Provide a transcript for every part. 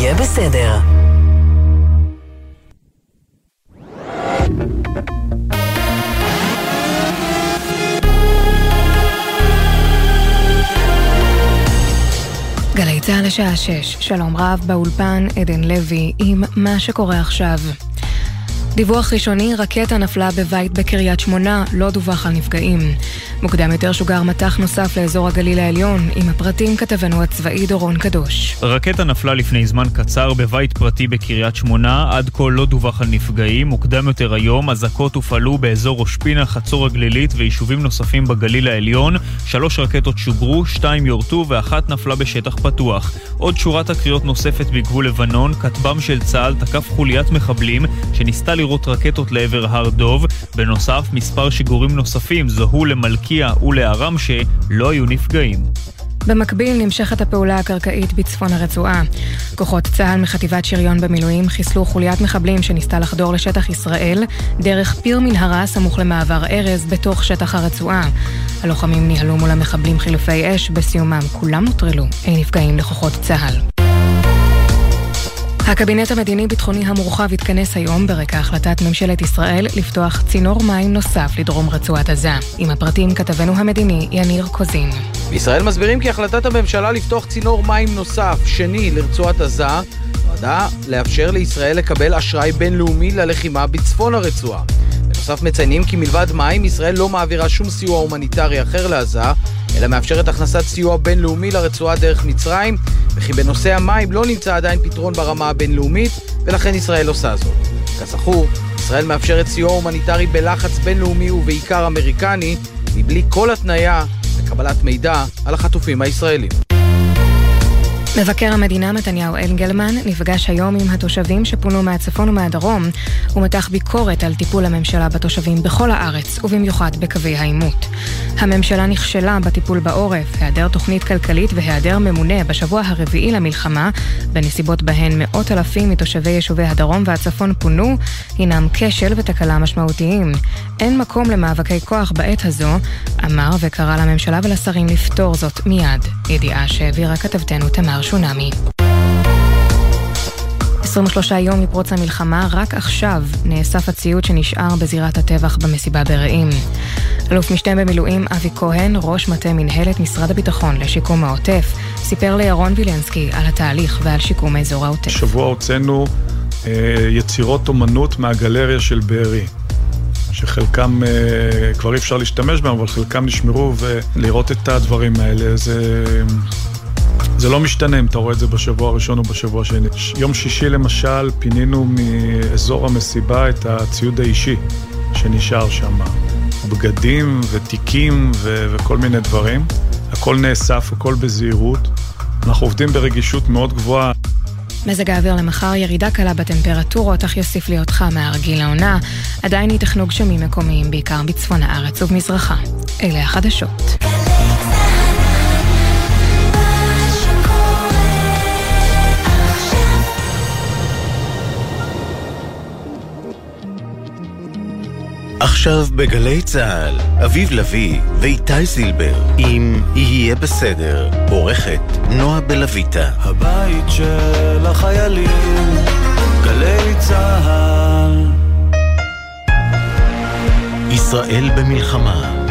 יהיה בסדר. גלי צה"ל לשעה 6, שלום רב באולפן עדן לוי עם מה שקורה עכשיו. דיווח ראשוני, רקטה נפלה בבית בקריית שמונה, לא דווח על נפגעים. מוקדם יותר שוגר מטח נוסף לאזור הגליל העליון, עם הפרטים כתבנו הצבאי דורון קדוש. רקטה נפלה לפני זמן קצר בבית פרטי בקריית שמונה, עד כה לא דווח על נפגעים. מוקדם יותר היום, אזעקות הופעלו באזור ראש פינה, חצור הגלילית ויישובים נוספים בגליל העליון. שלוש רקטות שוגרו, שתיים יורטו ואחת נפלה בשטח פתוח. עוד שורת תקריות נוספת בגבול לבנון, כטב"ם של צה"ל תקף חוליית מחבלים שניסתה לירות רקטות לעבר הר דוב. בנוסף, מספר שיגורים נוספים זוהו למלכיה ולערמשה, לא היו נפגעים. במקביל נמשכת הפעולה הקרקעית בצפון הרצועה. כוחות צה"ל מחטיבת שריון במילואים חיסלו חוליית מחבלים שניסתה לחדור לשטח ישראל דרך פיר מנהרה סמוך למעבר ארז בתוך שטח הרצועה. הלוחמים ניהלו מול המחבלים חילופי אש, בסיומם כולם נוטרלו, אין נפגעים לכוחות צה"ל. הקבינט המדיני-ביטחוני המורחב התכנס היום ברקע החלטת ממשלת ישראל לפתוח צינור מים נוסף לדרום רצועת עזה. עם הפרטים כתבנו המדיני יניר קוזין. בישראל מסבירים כי החלטת הממשלה לפתוח צינור מים נוסף, שני, לרצועת עזה, נועדה לאפשר לישראל לקבל אשראי בינלאומי ללחימה בצפון הרצועה. בנוסף מציינים כי מלבד מים, ישראל לא מעבירה שום סיוע הומניטרי אחר לעזה, אלא מאפשרת הכנסת סיוע בינלאומי לרצועה דרך מצרים, וכי בנושא המים לא נמצא עדיין פתרון ברמה הבינלאומית, ולכן ישראל עושה זאת. כזכור, ישראל מאפשרת סיוע הומניטרי בלחץ בינלאומי ובעיקר אמריקני, מבלי כל התניה לקבלת מידע על החטופים הישראלים. מבקר המדינה מתניהו אנגלמן נפגש היום עם התושבים שפונו מהצפון ומהדרום ומתח ביקורת על טיפול הממשלה בתושבים בכל הארץ ובמיוחד בקווי העימות. הממשלה נכשלה בטיפול בעורף, היעדר תוכנית כלכלית והיעדר ממונה בשבוע הרביעי למלחמה, בנסיבות בהן מאות אלפים מתושבי יישובי הדרום והצפון פונו, הינם כשל ותקלה משמעותיים. אין מקום למאבקי כוח בעת הזו, אמר וקרא לממשלה ולשרים לפתור זאת מיד. ידיעה שהעבירה כתבתנו תמר שונמי. 23 יום מפרוץ המלחמה, רק עכשיו נאסף הציוד שנשאר בזירת הטבח במסיבה ברעים. אלוף משנה במילואים אבי כהן, ראש מטה מנהלת משרד הביטחון לשיקום העוטף, סיפר לירון וילנסקי על התהליך ועל שיקום אזור העוטף. שבוע הוצאנו אה, יצירות אומנות מהגלריה של בארי. שחלקם אה, כבר אי אפשר להשתמש בהם, אבל חלקם נשמרו, ולראות את הדברים האלה זה... זה לא משתנה אם אתה רואה את זה בשבוע הראשון או בשבוע השני. יום שישי למשל פינינו מאזור המסיבה את הציוד האישי שנשאר שם. בגדים ותיקים ו- וכל מיני דברים. הכל נאסף, הכל בזהירות. אנחנו עובדים ברגישות מאוד גבוהה. מזג האוויר למחר ירידה קלה בטמפרטורות, אך יוסיף להיות חם מהרגיל לעונה. עדיין ייתכנו גשמים מקומיים, בעיקר בצפון הארץ ובמזרחה. אלה החדשות. עכשיו בגלי צה"ל, אביב לביא ואיתי זילבר עם "יהיה בסדר", עורכת נועה בלויטה. הבית של החיילים, גלי צה"ל. ישראל במלחמה,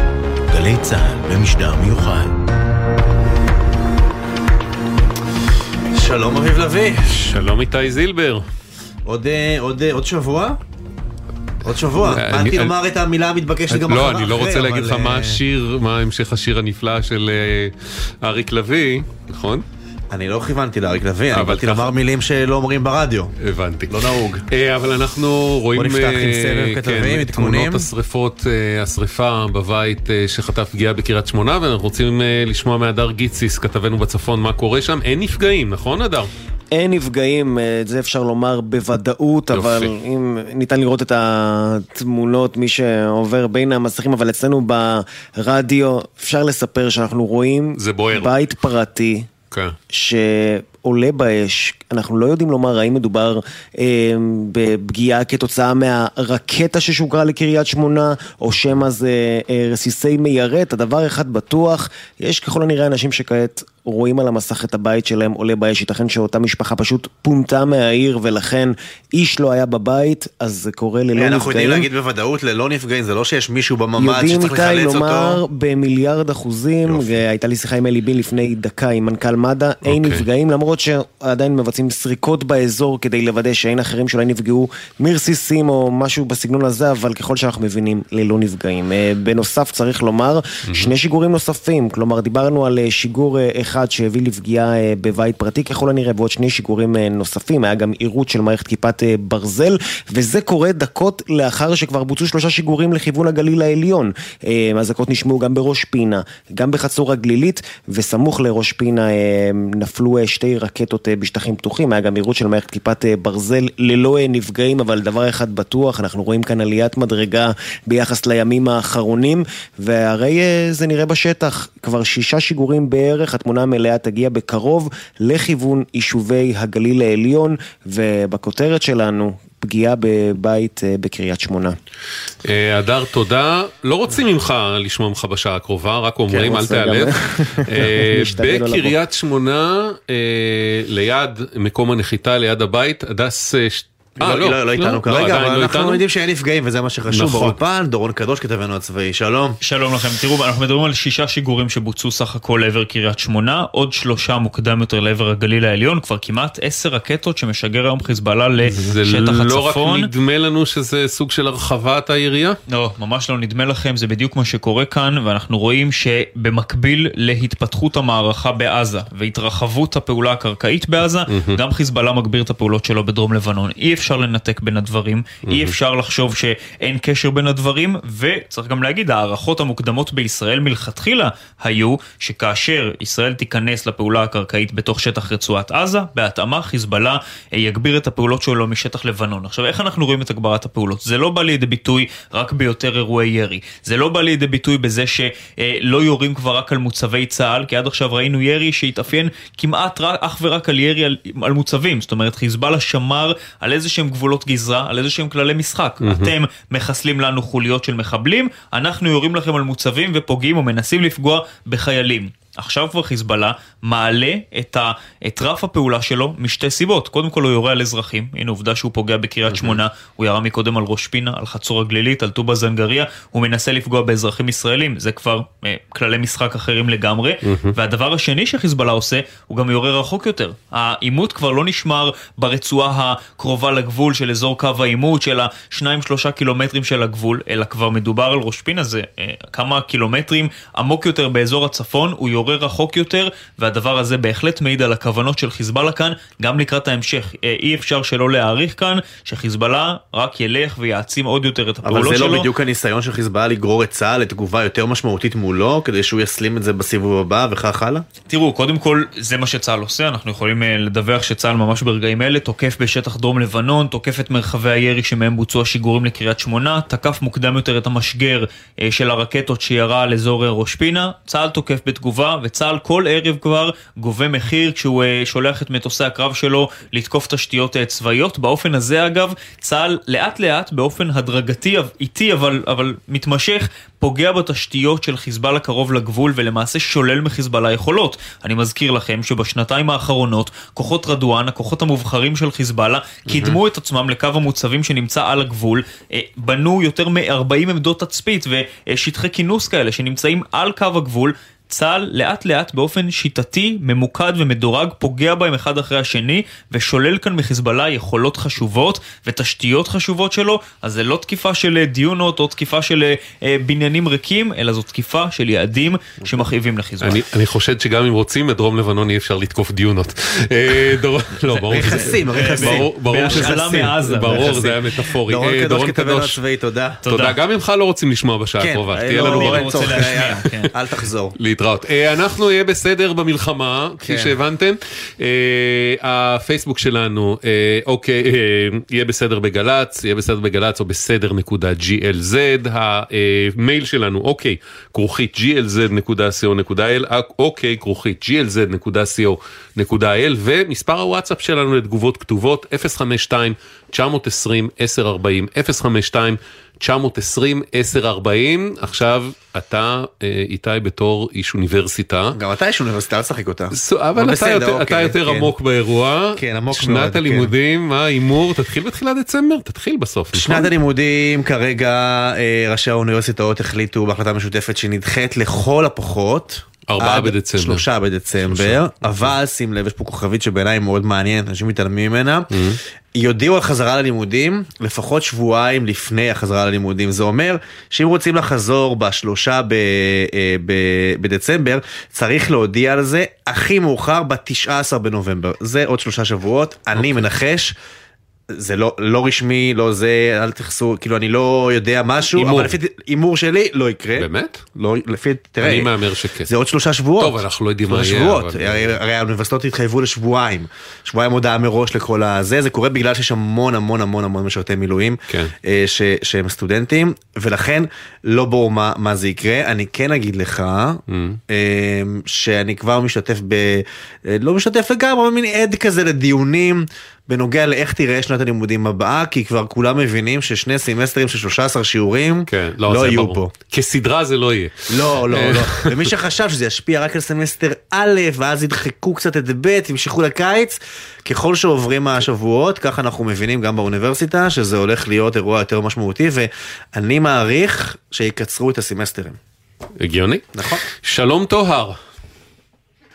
גלי צה"ל במשדר מיוחד. שלום אביב לביא. שלום איתי זילבר. עוד, עוד, עוד שבוע? עוד שבוע, באתי לומר את המילה המתבקשת גם אחרי. לא, אני לא רוצה להגיד לך מה השיר, מה המשך השיר הנפלא של אריק לביא, נכון? אני לא כיוונתי לאריק לביא, אני באתי לומר מילים שלא אומרים ברדיו. הבנתי. לא נהוג. אבל אנחנו רואים... בוא נפתח עם סבב כתבים, עדכונים. תמונות השריפות, השריפה בבית שחטף פגיעה בקריית שמונה, ואנחנו רוצים לשמוע מהדר גיציס, כתבנו בצפון, מה קורה שם. אין נפגעים, נכון הדר? אין נפגעים, את זה אפשר לומר בוודאות, יופי. אבל אם ניתן לראות את התמונות, מי שעובר בין המסכים, אבל אצלנו ברדיו אפשר לספר שאנחנו רואים בית פרטי. כן. שעולה באש, אנחנו לא יודעים לומר האם מדובר אה, בפגיעה כתוצאה מהרקטה ששוגרה לקריית שמונה, או שמא זה אה, רסיסי מיירט, הדבר אחד בטוח, יש ככל הנראה אנשים שכעת רואים על המסך את הבית שלהם עולה באש, ייתכן שאותה משפחה פשוט פונתה מהעיר ולכן איש לא היה בבית, אז זה קורה ללא נפגעים. אנחנו יודעים להגיד בוודאות ללא נפגעים, זה לא שיש מישהו בממ"ד שצריך לחלץ אותו. יודעים איתי לומר במיליארד אחוזים, והייתה לי שיחה עם אלי בין לפני דקה עם מנכ"ל מד"א, אין אוקיי. נפגעים, למרות שעדיין מבצעים סריקות באזור כדי לוודא שאין אחרים שאולי נפגעו מרסיסים או משהו בסגנון הזה, אבל ככל שאנחנו מבינים, ללא נפגעים. אה, בנוסף צריך לומר, שני שיגורים נוספים, כלומר דיברנו על אה, שיגור אה, אחד שהביא לפגיעה בבית פרטי ככל הנראה, ועוד שני שיגורים נוספים, היה גם עירות של מערכת כיפת ברזל, וזה קורה דקות לאחר שכבר בוצעו שלושה שיגורים לכיוון הגליל העליון. אזעקות נשמעו גם בראש פינה, גם בחצור הגלילית, וסמוך לראש פינה נפלו שתי רקטות בשטחים פתוחים, היה גם עירות של מערכת כיפת ברזל ללא נפגעים, אבל דבר אחד בטוח, אנחנו רואים כאן עליית מדרגה ביחס לימים האחרונים, והרי זה נראה בשטח, כבר שישה שיגורים בערך, התמונה המלאה תגיע בקרוב לכיוון יישובי הגליל העליון, ובכותרת שלנו, פגיעה בבית אה, בקריית שמונה. אה, הדר, תודה. לא רוצים ממך לשמוע ממך בשעה הקרובה, רק אומרים, כן, אל תיעלב. אה, בקריית שמונה, ליד מקום הנחיתה, ליד הבית, הדס אה, לא, לא, לא איתנו לא, כרגע, אבל לא אנחנו יודעים שאין נפגעים וזה מה שחשוב נכון. באולפן, דורון קדוש כתבנו הצבאי, שלום. שלום לכם, תראו, אנחנו מדברים על שישה שיגורים שבוצעו סך הכל לעבר קריית שמונה, עוד שלושה מוקדם יותר לעבר הגליל העליון, כבר כמעט עשר רקטות שמשגר היום חיזבאללה לשטח הצפון. זה לא רק נדמה לנו שזה סוג של הרחבת הירייה? לא, ממש לא נדמה לכם, זה בדיוק מה שקורה כאן, ואנחנו רואים שבמקביל להתפתחות המערכה בעזה והתרחבות הפעולה הקרקעית בעזה, גם חיזבאללה מגביר את הפעולות שלו בדרום לבנון. אי אפשר לנתק בין הדברים, mm-hmm. אי אפשר לחשוב שאין קשר בין הדברים, וצריך גם להגיד, ההערכות המוקדמות בישראל מלכתחילה היו שכאשר ישראל תיכנס לפעולה הקרקעית בתוך שטח רצועת עזה, בהתאמה חיזבאללה אה, יגביר את הפעולות שלו משטח לבנון. עכשיו, איך אנחנו רואים את הגברת הפעולות? זה לא בא לידי ביטוי רק ביותר אירועי ירי, זה לא בא לידי ביטוי בזה שלא יורים כבר רק על מוצבי צה"ל, כי עד עכשיו ראינו ירי שהתאפיין כמעט רק, אך ורק על ירי על, על מוצבים, זאת אומרת חיזבאללה שמר על איזה שהם גבולות גזרה, על איזה שהם כללי משחק. Mm-hmm. אתם מחסלים לנו חוליות של מחבלים, אנחנו יורים לכם על מוצבים ופוגעים או מנסים לפגוע בחיילים. עכשיו כבר חיזבאללה מעלה את, ה, את רף הפעולה שלו משתי סיבות. קודם כל הוא יורה על אזרחים, הנה עובדה שהוא פוגע בקריית שמונה, הוא ירה מקודם על ראש פינה, על חצור הגלילית, על טובא זנגריה, הוא מנסה לפגוע באזרחים ישראלים, זה כבר אה, כללי משחק אחרים לגמרי. והדבר השני שחיזבאללה עושה, הוא גם יורה רחוק יותר. העימות כבר לא נשמר ברצועה הקרובה לגבול של אזור קו העימות, של השניים שלושה קילומטרים של הגבול, אלא כבר מדובר על ראש פינה, זה אה, כמה קילומטרים עמוק יותר באזור הצפון, הוא יורה רחוק יותר, והדבר הזה בהחלט מעיד על הכוונות של חיזבאללה כאן, גם לקראת ההמשך. אה, אי אפשר שלא להעריך כאן שחיזבאללה רק ילך ויעצים עוד יותר את הפעולות שלו. אבל זה לא בדיוק הניסיון של חיזבאללה לגרור את צה"ל לתגובה יותר משמעותית מולו, כדי שהוא יסלים את זה בסיבוב הבא וכך הלאה? תראו, קודם כל זה מה שצה"ל עושה, אנחנו יכולים אה, לדווח שצה"ל ממש ברגעים אלה תוקף בשטח דרום לבנון, תוקף את מרחבי הירי שמהם בוצעו השיגורים לקריית שמונה, תקף מוקדם יותר את המשגר אה, של הרקטות שירה על אזור ראש פינה, צה"ל תוקף בתגובה וצה"ל כל ערב כבר גובה מחיר כשהוא uh, שולח את מטוסי הקרב שלו לתקוף תשתיות uh, צבאיות. באופן הזה אגב, צה"ל לאט לאט, באופן הדרגתי, איטי אבל, אבל מתמשך, פוגע בתשתיות של חיזבאללה קרוב לגבול ולמעשה שולל מחיזבאללה יכולות. אני מזכיר לכם שבשנתיים האחרונות כוחות רדואן, הכוחות המובחרים של חיזבאללה. קידמו את עצמם לקו המוצבים שנמצא על הגבול, אה, בנו יותר מ-40 עמדות תצפית ושטחי כינוס כאלה שנמצאים על קו הגבול. צה"ל לאט לאט באופן שיטתי, ממוקד ומדורג פוגע בהם אחד אחרי השני ושולל כאן מחיזבאללה יכולות חשובות ותשתיות חשובות שלו, אז זה לא תקיפה של אה, דיונות או תקיפה של אה, אה, בניינים ריקים, אלא זו תקיפה של יעדים שמכאיבים לחיזבאללה. אני, אני חושד שגם אם רוצים בדרום לבנון אי אפשר לתקוף דיונות. לא, ברור רכסים, רכסים. ברור שזה ברור, זה היה מטאפורי. דורון קדוש כתבנו תודה. תודה, גם ממך לא רוצים לשמוע בשעה כן, הקרובה, תהיה לנו לא, ברור. כן. אל תחזור. להתראות. אה, אנחנו נהיה בסדר במלחמה, כפי כן. שהבנתם. אה, הפייסבוק שלנו, אה, אוקיי, יהיה בסדר בגל"צ, יהיה בסדר בגל"צ או בסדר נקודה glz, המייל שלנו, אוקיי, כרוכית glz.co.il, אוקיי, כרוכית glz.co.il. www.כאן11 ומספר הוואטסאפ שלנו לתגובות כתובות 052-920-1040, 052-920-1040. עכשיו אתה אה, איתי בתור איש אוניברסיטה. גם אתה איש אוניברסיטה, אל תשחק אותה. אבל אתה בסדר, יותר, אוקיי, אתה יותר כן. עמוק באירוע. כן, עמוק שנת מאוד. שנת הלימודים, כן. מה ההימור? תתחיל בתחילת דצמבר, תתחיל בסוף. שנת נכון? הלימודים כרגע אה, ראשי האוניברסיטאות החליטו בהחלטה משותפת שנדחית לכל הפחות. ארבעה בדצמבר. שלושה בדצמבר, אבל שים לב, יש פה כוכבית שבעיניי מאוד מעניינת, אנשים מתעלמים ממנה. Mm-hmm. יודיעו על חזרה ללימודים לפחות שבועיים לפני החזרה ללימודים. זה אומר שאם רוצים לחזור בשלושה ב, אה, ב, בדצמבר, צריך להודיע על זה הכי מאוחר ב-19 בנובמבר. זה עוד שלושה שבועות, okay. אני אוקיי. מנחש. זה לא, לא רשמי, לא זה, אל תכסו, כאילו אני לא יודע משהו, אימור. אבל לפי הימור שלי לא יקרה. באמת? לא, לפי, תראה, אני מהמר שכן. זה עוד שלושה שבועות. טוב, אנחנו לא יודעים מה יהיה. שבועות, אבל... הרי, הרי האוניברסיטאות התחייבו לשבועיים. שבועיים הודעה מראש לכל הזה, זה קורה בגלל שיש המון המון המון המון משרתי מילואים, כן. אה, ש, שהם סטודנטים, ולכן לא ברור מה, מה זה יקרה. אני כן אגיד לך, mm. אה, שאני כבר משתתף ב... אה, לא משתתף לגמרי, מין עד כזה לדיונים. בנוגע לאיך תראה שנת הלימודים הבאה, כי כבר כולם מבינים ששני סמסטרים של 13 שיעורים כן, לא, לא יהיו ברור. פה. כסדרה זה לא יהיה. לא, לא, לא. ומי שחשב שזה ישפיע רק על סמסטר א', ואז ידחקו קצת את ב', ימשכו לקיץ, ככל שעוברים השבועות, ככה אנחנו מבינים גם באוניברסיטה, שזה הולך להיות אירוע יותר משמעותי, ואני מעריך שיקצרו את הסמסטרים. הגיוני. נכון. שלום טוהר.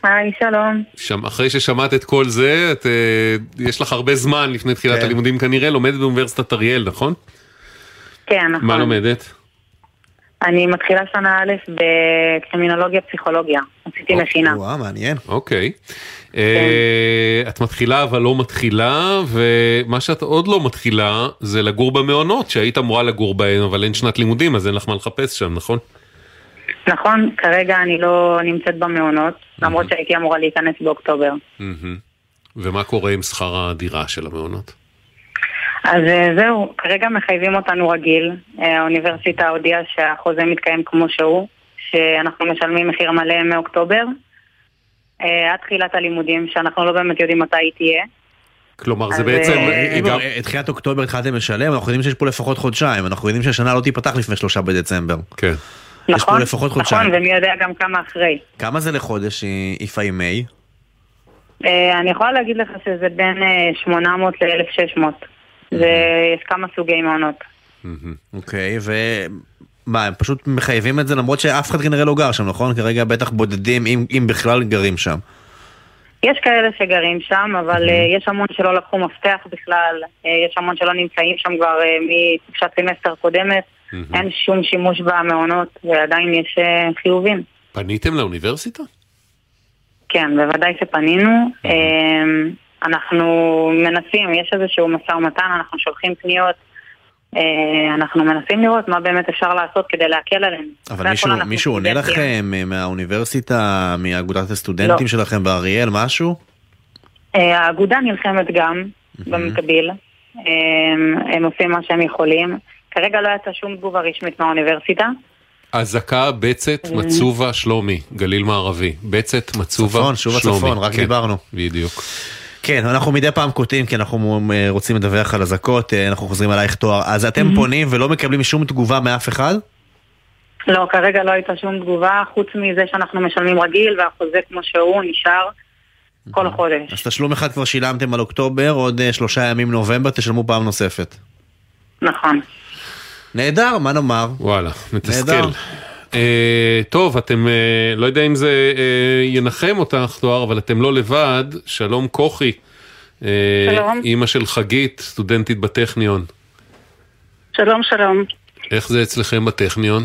היי, שלום. שם, אחרי ששמעת את כל זה, את, uh, יש לך הרבה זמן לפני תחילת כן. הלימודים כנראה, לומדת באוניברסיטת אריאל, נכון? כן, נכון. מה לומדת? אני מתחילה שנה א' בקרימינולוגיה פסיכולוגיה, עשיתי אוקיי. מכינה. וואו, מעניין. אוקיי. כן. Uh, את מתחילה אבל לא מתחילה, ומה שאת עוד לא מתחילה זה לגור במעונות, שהיית אמורה לגור בהן, אבל אין שנת לימודים, אז אין לך מה לחפש שם, נכון? נכון, כרגע אני לא נמצאת במעונות, למרות שהייתי אמורה להיכנס באוקטובר. ומה קורה עם שכר הדירה של המעונות? אז אה, זהו, כרגע מחייבים אותנו רגיל. אה, האוניברסיטה הודיעה שהחוזה מתקיים כמו שהוא, שאנחנו משלמים מחיר מלא מאוקטובר, אה, עד תחילת הלימודים, שאנחנו לא באמת יודעים מתי היא תהיה. כלומר זה בעצם... את תחילת אוקטובר התחלתם לשלם, אנחנו יודעים שיש פה לפחות חודשיים, אנחנו יודעים שהשנה לא תיפתח לפני שלושה בדצמבר. כן. נכון, יש פה נכון, לפחות חודשיים. נכון, ומי יודע גם כמה אחרי. כמה זה לחודש, איפה עם מיי? אני יכולה להגיד לך שזה בין 800 אה, ל-1600. זה, יש כמה סוגי מעונות. אוקיי, ומה, הם פשוט מחייבים את זה למרות שאף אחד כנראה לא גר שם, נכון? כרגע בטח בודדים, אם, אם בכלל גרים שם. יש כאלה שגרים שם, אבל mm-hmm. יש המון שלא לקחו מפתח בכלל, אה, יש המון שלא נמצאים שם כבר מחופשת סמסטר קודמת. Mm-hmm. אין שום שימוש במעונות, ועדיין יש אה, חיובים. פניתם לאוניברסיטה? כן, בוודאי שפנינו. Mm-hmm. אנחנו מנסים, יש איזשהו משא ומתן, אנחנו שולחים פניות. אה, אנחנו מנסים לראות מה באמת אפשר לעשות כדי להקל עליהם. אבל מישהו, מישהו עונה לכם מהאוניברסיטה, מאגודת הסטודנטים לא. שלכם באריאל, משהו? האגודה נלחמת גם mm-hmm. במקביל. הם עושים מה שהם יכולים. כרגע לא יצאה שום תגובה רשמית מהאוניברסיטה. אזעקה, בצת, אה. מצובה, שלומי, גליל מערבי. בצת, מצובה, צפון, שוב הצפון, רק כן, דיברנו. בדיוק. כן, אנחנו מדי פעם קוטעים כי אנחנו רוצים לדווח על אזעקות, אה, אנחנו חוזרים עלייך תואר. אז אתם mm-hmm. פונים ולא מקבלים שום תגובה מאף אחד? לא, כרגע לא הייתה שום תגובה, חוץ מזה שאנחנו משלמים רגיל והחוזה כמו שהוא נשאר כל החודש. אז תשלום אחד כבר שילמתם על אוקטובר, עוד אה, שלושה ימים נובמבר תשלמו פעם נוספת. נכון. נהדר, מה נאמר? וואלה, מתסכל. Uh, טוב, אתם, uh, לא יודע אם זה uh, ינחם אותך, תואר, אבל אתם לא לבד. שלום כוכי. Uh, שלום. אימא של חגית, סטודנטית בטכניון. שלום, שלום. איך זה אצלכם בטכניון?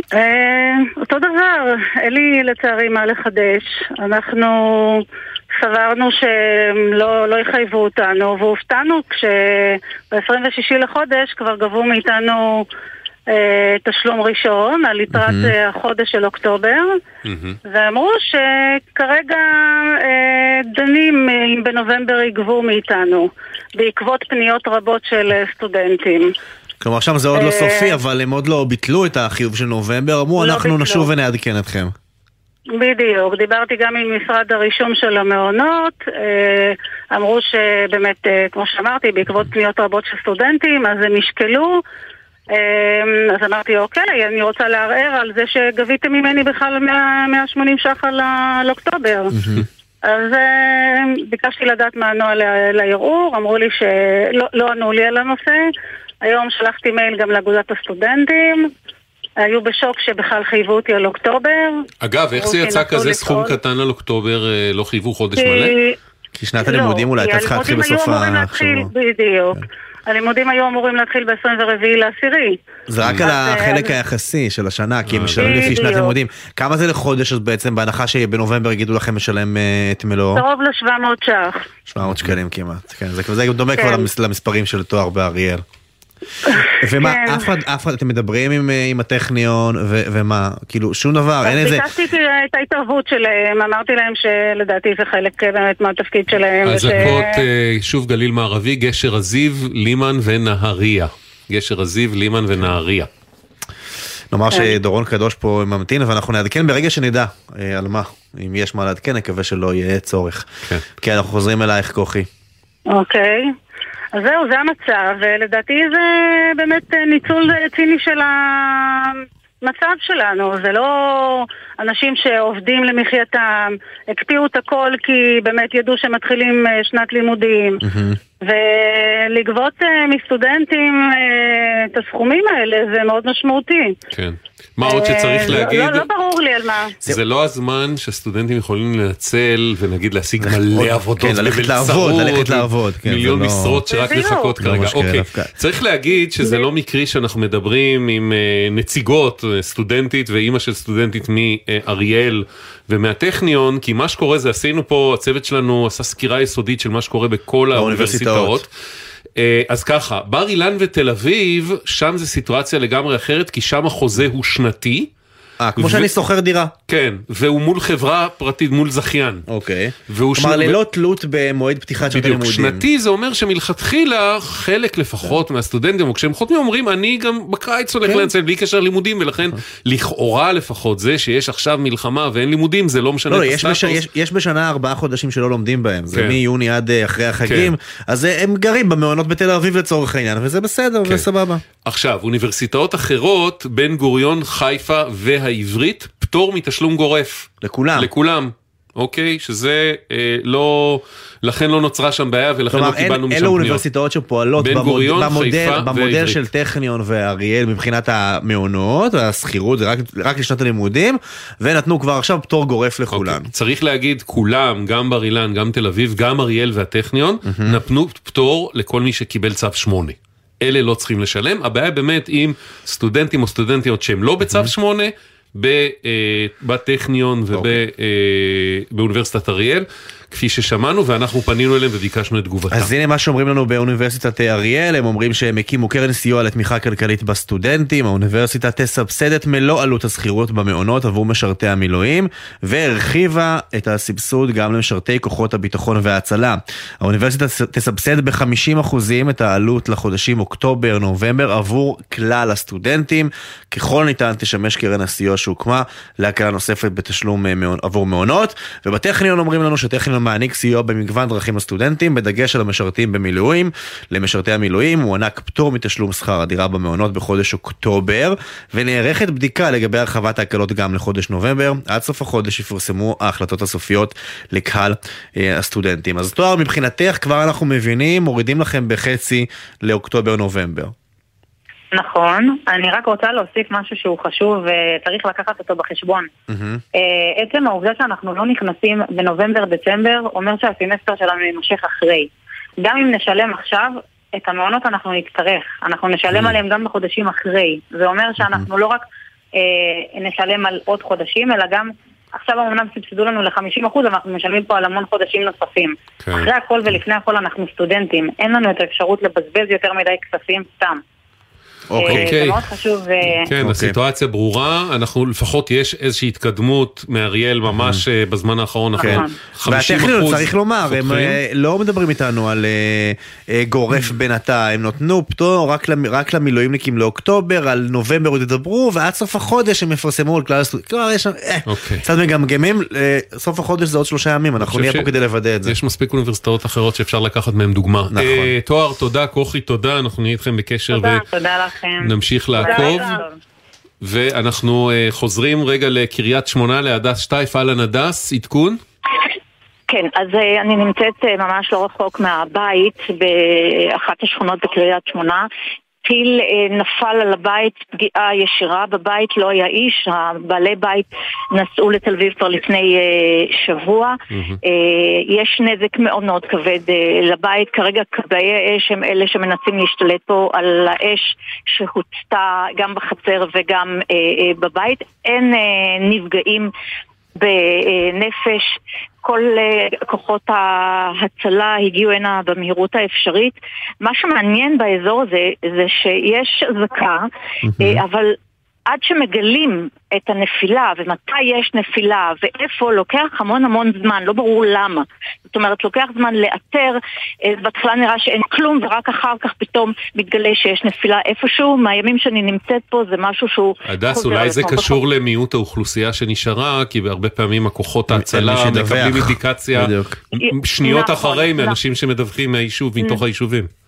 Uh, אותו דבר, אין לי לצערי מה לחדש. אנחנו סברנו שלא לא יחייבו אותנו, והופתענו כשב-26 לחודש כבר גבו מאיתנו אה, תשלום ראשון על יתרת mm-hmm. החודש של אוקטובר, mm-hmm. ואמרו שכרגע אה, דנים אם בנובמבר יגבו מאיתנו, בעקבות פניות רבות של אה, סטודנטים. כלומר עכשיו זה עוד לא אה, סופי, אבל הם עוד לא ביטלו את החיוב של נובמבר, אמרו לא אנחנו נשוב ונעדכן אתכם. בדיוק, דיברתי גם עם משרד הרישום של המעונות, אה, אמרו שבאמת, אה, כמו שאמרתי, בעקבות פניות רבות של סטודנטים, אז הם ישקלו. אה, אז אמרתי, אוקיי, אני רוצה לערער על זה שגביתם ממני בכלל 100 180 ש"ח על אוקטובר. אז ביקשתי לדעת מה הנוהל לערעור, אמרו לי שלא לא ענו לי על הנושא. היום שלחתי מייל גם לאגודת הסטודנטים. היו בשוק שבכלל חייבו אותי על אוקטובר. אגב, איך זה אמרו, יצא כזה סכום. קטן על אוקטובר, אה, לא חייבו חודש כי- מלא? כי שנת לא, הלימודים אולי הייתה צריכה להתחיל בסוף להתחיל, השבוע. בדיוק. הלימודים היו אמורים להתחיל ב-24 לעשירי. זה רק על אה, החלק היחסי של השנה, כי הם משלמים לפי שנת. לימודים. כמה זה לחודש אז בעצם, בהנחה שבנובמבר יגידו לכם לשלם אה, את מלואו? קרוב ל-700 ש"ח. 700 שקלים כמעט. כן, זה דומה כן. כבר למס- למספרים של תואר באריאל. ומה, כן. אף אחד, אף אחד, אתם מדברים עם, אה, עם הטכניון, ו- ומה, כאילו, שום דבר, אין איזה... ביקשתי את ההתערבות שלהם, אמרתי להם שלדעתי זה חלק אה, באמת מהתפקיד שלהם. וש- אזעקות, אה, שוב גליל מערבי, גשר הזיו, לימן ונהריה. גשר הזיו, לימן ונהריה. נאמר כן. שדורון קדוש פה ממתין, ואנחנו נעדכן ברגע שנדע על מה. אם יש מה לעדכן, נקווה שלא יהיה צורך. כן. כן, אנחנו חוזרים אלייך, כוכי. אוקיי. אז זהו, זה המצב, ולדעתי זה באמת אה, ניצול ציני של המצב שלנו. זה לא אנשים שעובדים למחייתם, הקפיאו את הכל כי באמת ידעו שמתחילים אה, שנת לימודים. ולגבות אה, מסטודנטים את הסכומים האלה זה מאוד משמעותי. כן. מה עוד שצריך אה, להגיד? לא, לא ברור לי על מה. זה לא הזמן שהסטודנטים יכולים לנצל ונגיד להשיג עוד- מלא עבודות כן, ללכת לעבוד, ללכת לעבוד, כן, מיליון לא- משרות שרק. לחכות לא כרגע. אוקיי. צריך להגיד שזה לא מקרי שאנחנו מדברים עם אה, נציגות, אה, סטודנטית ואימא של סטודנטית מאריאל ומהטכניון, כי מה שקורה זה עשינו פה, הצוות שלנו עשה סקירה יסודית של מה שקורה בכל. האוניברסיטאות. אה, אז ככה, בר אילן ותל אביב, שם זה סיטואציה לגמרי אחרת, כי שם החוזה הוא שנתי. אה, כמו ו- שאני שוכר דירה. כן, והוא מול חברה פרטית, מול זכיין. אוקיי. כלומר, שנ- ללא תלות במועד פתיחת שנת בדיוק, הלימודים. שנתי זה אומר שמלכתחילה חלק לפחות מהסטודנטים, או כשהם חותמים אומרים אני גם בקיץ הולך כן. לנצל בלי קשר לימודים ולכן לכאורה לפחות זה שיש עכשיו מלחמה ואין לימודים זה לא משנה לא, את יש, בש... הסטטוס. יש, יש בשנה ארבעה חודשים שלא לומדים בהם, זה כן. מיוני עד אה, אחרי החגים, אז אה, הם גרים במעונות בתל אביב לצורך העניין, וזה בסדר, כן. וסבבה. עכשיו, אוניברסיטאות אחרות, בן גוריון, חיפה והעברית, פטור מתשלום גורף. לכולם. לכולם. אוקיי? שזה אה, לא, לכן לא נוצרה שם בעיה ולכן כלומר, לא קיבלנו אין, משם פניות. אוניברסיטאות שפועלות במוד, גוריון, במודל, במודל ועברית. של טכניון ואריאל מבחינת המעונות, השכירות, זה רק, רק לשנת הלימודים, ונתנו כבר עכשיו פטור גורף לכולם. אוקיי. צריך להגיד, כולם, גם בר אילן, גם תל אביב, גם אריאל והטכניון, נתנו פטור לכל מי שקיבל צו 8. אלה לא צריכים לשלם, הבעיה באמת עם סטודנטים או סטודנטיות שהם לא בצו 8, ב, אה, בטכניון ובאוניברסיטת אריאל, כפי ששמענו, ואנחנו פנינו אליהם וביקשנו את תגובתם. אז הנה מה שאומרים לנו באוניברסיטת אריאל, הם אומרים שהם הקימו קרן סיוע לתמיכה כלכלית בסטודנטים, האוניברסיטה תסבסד את מלוא עלות השכירות במעונות עבור משרתי המילואים, והרחיבה את הסבסוד גם למשרתי כוחות הביטחון וההצלה. האוניברסיטה תסבסד ב-50% את העלות לחודשים אוקטובר-נובמבר עבור כלל הסטודנטים. ככל ניתן תשמש קרן הסיוע שהוקמה להקלה נוספת בתשלום אה, עבור מעונות, ובטכניון אומרים לנו שטכניון מעניק סיוע במגוון דרכים לסטודנטים, בדגש על המשרתים במילואים. למשרתי המילואים הוענק פטור מתשלום שכר הדירה במעונות בחודש אוקטובר, ונערכת בדיקה לגבי הרחבת ההקלות גם לחודש נובמבר. עד סוף החודש יפורסמו ההחלטות הסופיות לקהל אה, הסטודנטים. אז תואר מבחינתך כבר אנחנו מבינים, מורידים לכם בחצי לאוקטובר-נובמבר. נכון, אני רק רוצה להוסיף משהו שהוא חשוב וצריך לקחת אותו בחשבון. אה, עצם העובדה שאנחנו לא נכנסים בנובמבר-דצמבר אומר שהסמסטר שלנו יימשך אחרי. גם אם נשלם עכשיו, את המעונות אנחנו נצטרך. אנחנו נשלם עליהם גם בחודשים אחרי. זה אומר שאנחנו לא רק אה, נשלם על עוד חודשים, אלא גם עכשיו אמנם סבסדו לנו ל-50%, אבל אנחנו משלמים פה על המון חודשים נוספים. כן. אחרי הכל ולפני הכל אנחנו סטודנטים. אין לנו את האפשרות לבזבז יותר מדי כספים סתם. אוקיי. זה מאוד חשוב. אה, כן, הסיטואציה ברורה, אנחנו לפחות יש איזושהי התקדמות מאריאל ממש אה, בזמן האחרון, 50 והטכניון אחוז צריך לומר, הם. אה, לא מדברים איתנו על אה, אה, גורף בינתיים, נתנו פטור רק למ- רק למילואימניקים לאוקטובר, על נובמבר עוד ידברו, ועד סוף החודש הם יפרסמו על כלל הסטודנטים. כלומר, יש שם, אה, אוקיי. קצת מגמגמים, אה, סוף החודש זה עוד שלושה ימים, אנחנו נהיה ש- פה כדי לוודא את זה. יש מספיק אוניברסיטאות אחרות שאפשר לקחת מהן דוגמה. נכון. אה, תואר, תודה, כוכי, תודה, אנחנו נהיה איתכם בקשר תודה, תודה לכם. ונמשיך תודה, לעקוב. ואנחנו אה, חוזרים רגע לקריית שמונה, להדס שטייף, אהלן הדס, עדכון? כן, אז אה, אני נמצאת אה, ממש לא רחוק מהבית באחת השכונות בקריית שמונה. טיל אה, נפל על הבית, פגיעה ישירה בבית, לא היה איש, הבעלי בית נסעו לתל אביב כבר לפני אה, שבוע. אה, יש נזק מאוד מאוד כבד לבית, כרגע כבאי אש הם אלה שמנסים להשתלט פה על האש שהוצתה גם בחצר וגם בבית. אין נפגעים בנפש, כל אה, כוחות ההצלה הגיעו הנה במהירות האפשרית. מה שמעניין באזור הזה זה שיש אזעקה, אה, אבל עד שמגלים את הנפילה ומתי יש נפילה ואיפה לוקח המון המון זמן, לא ברור למה. זאת אומרת, לוקח זמן לאתר, אה, בהתחלה נראה שאין כלום ורק אחר כך פתאום מתגלה שיש נפילה איפשהו. מהימים שאני נמצאת פה זה משהו שהוא הדס, אולי זה קשור למיעוט האוכלוסייה שנשארה, כי הרבה פעמים הכוחות ההצלה. מקבלים אינדיקציה בדיוק. שניות נכון, אחרי נכון. מאנשים שמדווחים מהיישוב, מתוך היישובים.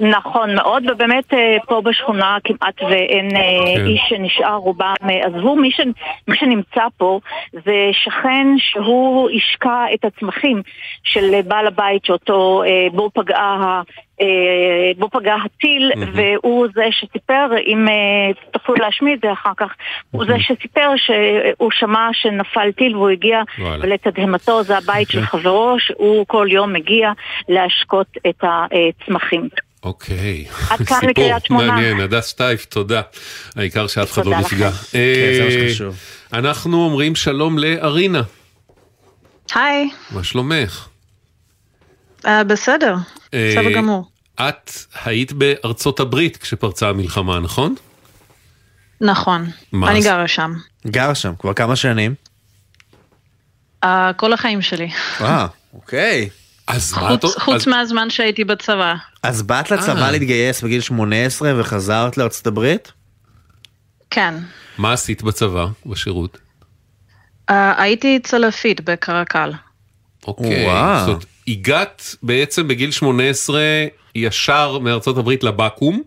נכון מאוד, ובאמת אה, פה בשכונה כמעט ואין אה, כן. איש שנשאר, רובם אה, עזבו. מי, ש, מי שנמצא פה זה שכן שהוא השקע את הצמחים של בעל הבית שאותו, בו פגעה בו פגע הטיל, והוא זה שסיפר, אם תוכלו להשמיע את זה אחר כך, הוא זה שסיפר שהוא שמע שנפל טיל והוא הגיע. ולתדהמתו זה הבית של חברו, שהוא כל יום מגיע להשקות את הצמחים. אוקיי. עד כאן סיפור לקריית שמונה. מעניין, הדס שטייף, תודה. העיקר שאף אחד לא נפגע. לכם. כן, זה מה אה, שחשוב. אנחנו אומרים שלום לארינה, היי, מה שלומך? אה, בסדר, אה, בסדר גמור. את היית בארצות הברית כשפרצה המלחמה, נכון? נכון, מה אני? גרה שם. גר שם כבר כמה שנים. אה, כל החיים שלי. אה, אוקיי. אז מה את... חוץ- חוץ אז- מהזמן שהייתי בצבא. אז באת לצבא אה. להתגייס בגיל 18 וחזרת לארצות הברית? כן. מה עשית בצבא, בשירות? אה, הייתי צלפית בקרקל. אוקיי. וואו. זאת הגעת בעצם בגיל 18 ישר מארצות הברית לבקו"ם.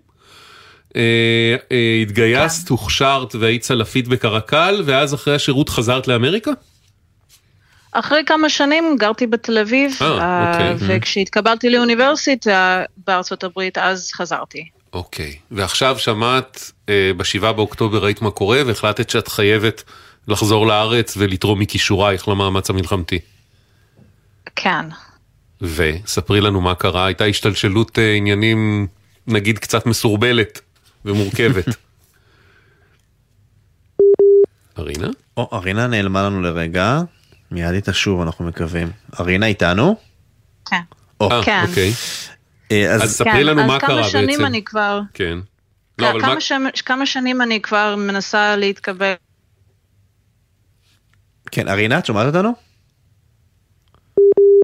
אה, התגייסת, כן. הוכשרת והיית צלפית בקרקל, ואז אחרי השירות חזרת לאמריקה? אחרי כמה שנים גרתי בתל אביב, אה, אה, אוקיי. וכשהתקבלתי לאוניברסיטה בארצות הברית אז חזרתי. אוקיי. ועכשיו שמעת, אה, בשבעה באוקטובר ראית מה קורה, והחלטת שאת חייבת לחזור לארץ ולתרום מכישורייך למאמץ המלחמתי. כן. וספרי לנו מה קרה, הייתה השתלשלות עניינים, נגיד, קצת מסורבלת ומורכבת. ארינה? או, ארינה נעלמה לנו לרגע, מיד איתה שוב אנחנו מקווים. ארינה איתנו? כן. אה, כן. אוקיי. אה, אז אז ספרי כן, לנו אז מה כמה קרה שנים בעצם. אני כבר, כן. לא, אבל כמה, מה... ש... כמה שנים אני כבר מנסה להתקבל. כן, ארינה, את שומעת אותנו?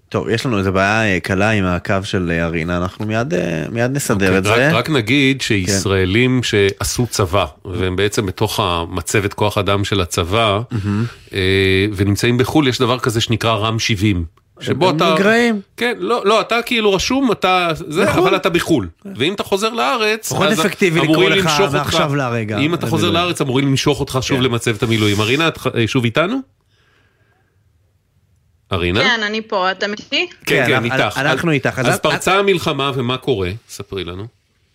טוב, יש לנו איזה בעיה אה, קלה עם הקו של אה, ארינה, אנחנו מיד, אה, מיד נסדר את אוקיי, רק, זה. רק נגיד שישראלים שעשו צבא, והם בעצם בתוך המצבת כוח אדם של הצבא, אה, ונמצאים בחו"ל, יש דבר כזה שנקרא רם 70. שבו אתה... נגרעים. כן, לא, לא, אתה כאילו רשום, אתה זה, בחו"ל. אבל אתה בחו"ל. ואם אתה חוזר לארץ, פחות אפקטיבי לקרוא לך מעכשיו להרגע. אם אתה. חוזר לארץ, אמורים למשוך אותך שוב כן. למצבת המילואים. ארינה, את שוב איתנו? ארינה? כן, אני פה, אתה איתי? כן, כן, כן, אנחנו- איתך. אנחנו אז- איתך. אז אז את- פרצה המלחמה ומה קורה? ספרי לנו.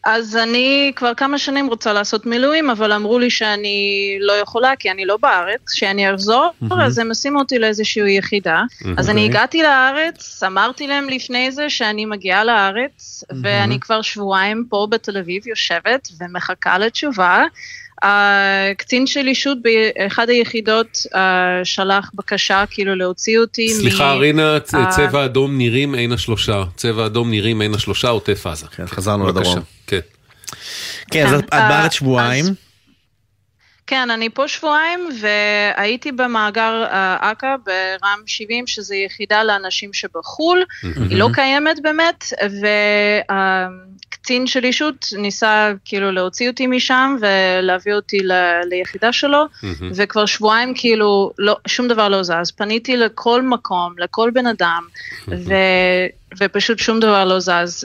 אז אני כבר כמה שנים רוצה לעשות מילואים, אבל אמרו לי שאני לא יכולה כי אני לא בארץ, שאני אחזור, אז הם ישימו אותי לאיזושהי יחידה. אז אני אוקיי. הגעתי לארץ, אמרתי להם לפני זה שאני מגיעה לארץ, ואני כבר שבועיים פה בתל אביב יושבת ומחכה לתשובה. הקצין של אישות באחד היחידות אה, שלח בקשה כאילו להוציא אותי סליחה, ארינה, צ- אה, צבע אדום נירים עין השלושה. צבע אדום נירים עין השלושה, עוטף עזה. כן, חזרנו. לדרום. כן. כן, אז את בארץ שבועיים. כן, אני פה שבועיים והייתי במאגר uh, אכ"א ברם 70, שזו יחידה לאנשים שבחו"ל, היא לא קיימת באמת, והקצין של אישות ניסה כאילו להוציא אותי משם ולהביא אותי ל- ליחידה שלו, וכבר שבועיים כאילו לא, שום דבר לא זז. פניתי לכל מקום, לכל בן אדם, ו... ופשוט שום דבר לא זז.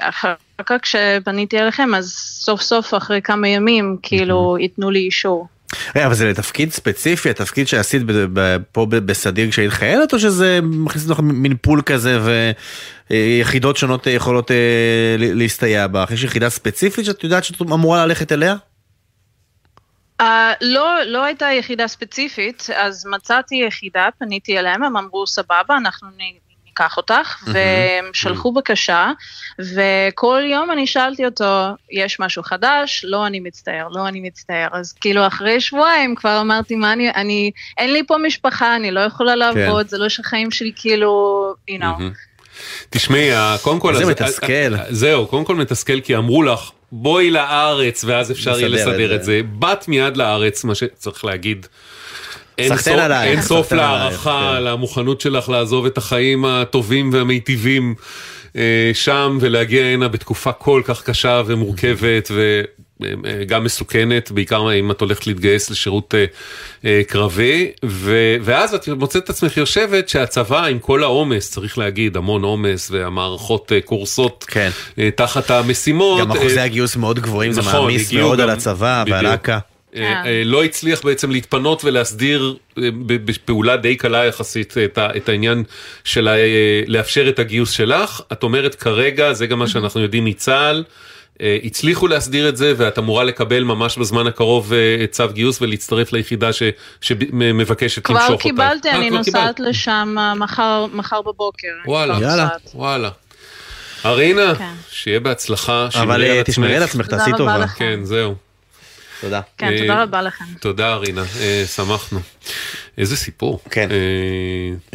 ואחר כך כשפניתי אליכם, אז סוף סוף אחרי כמה ימים, כאילו, ייתנו לי אישור. רגע, אבל זה לתפקיד ספציפי, התפקיד שעשית פה בסדיר כשהיית חיילת, או שזה מכניס אותך מין פול כזה ויחידות שונות יכולות אה, ל- להסתייע בך? יש יחידה ספציפית שאת יודעת שאת אמורה ללכת אליה? Uh, לא, לא הייתה יחידה ספציפית, אז מצאתי יחידה, פניתי אליהם, הם אמרו סבבה, אנחנו ניקח אותך, והם שלחו בקשה, וכל יום אני שאלתי אותו, יש משהו חדש? לא, אני מצטער, לא, אני מצטער. אז כאילו אחרי שבועיים כבר אמרתי, מה אני, אני, אין לי פה משפחה, אני לא יכולה לעבוד, זה לא שהחיים שלי כאילו, you know. תשמעי, ה- קודם כל... זה מתסכל. אה, זהו, קודם כל מתסכל כי אמרו לך, בואי לארץ ואז אפשר יהיה לסדר זה. את זה. באת מיד לארץ, מה שצריך להגיד. אין עלייך, אין סוף להערכה כן. למוכנות שלך לעזוב את החיים הטובים והמיטיבים אה, שם ולהגיע הנה בתקופה כל כך קשה ומורכבת וגם מסוכנת, בעיקר אם את הולכת להתגייס לשירות אה, אה, קרבי, ו- ואז את מוצאת את עצמך יושבת שהצבא עם כל העומס, צריך להגיד, המון עומס והמערכות אה, קורסות כן. אה, תחת המשימות. גם אחוזי אה, הגיוס מאוד גבוהים, זה נכון, מעמיס מאוד גם- על הצבא ועל. אכ"א. אה, אה, לא הצליח בעצם להתפנות ולהסדיר אה, ב- בפעולה די קלה יחסית את, העניין של לאפשר את הגיוס שלך. את אומרת כרגע, זה גם מה שאנחנו יודעים מצה"ל, הצליחו להסדיר את זה ואת אמורה לקבל ממש בזמן הקרוב צו גיוס ולהצטרף ליחידה ש, שמבקשת למשוך כבר אותה. קיבלתי, אה, אני כבר נוסעת. לשם מחר, מחר בבוקר. וואלה, כבר יאללה. נוסעת. וואלה. ארינה, כן. שיהיה בהצלחה, אבל תשמרי על עצמך, תעשי טובה. כן, זהו. תודה. כן, אה, תודה רבה לכם. תודה ארינה, אה, שמחנו. איזה סיפור. כן. אה,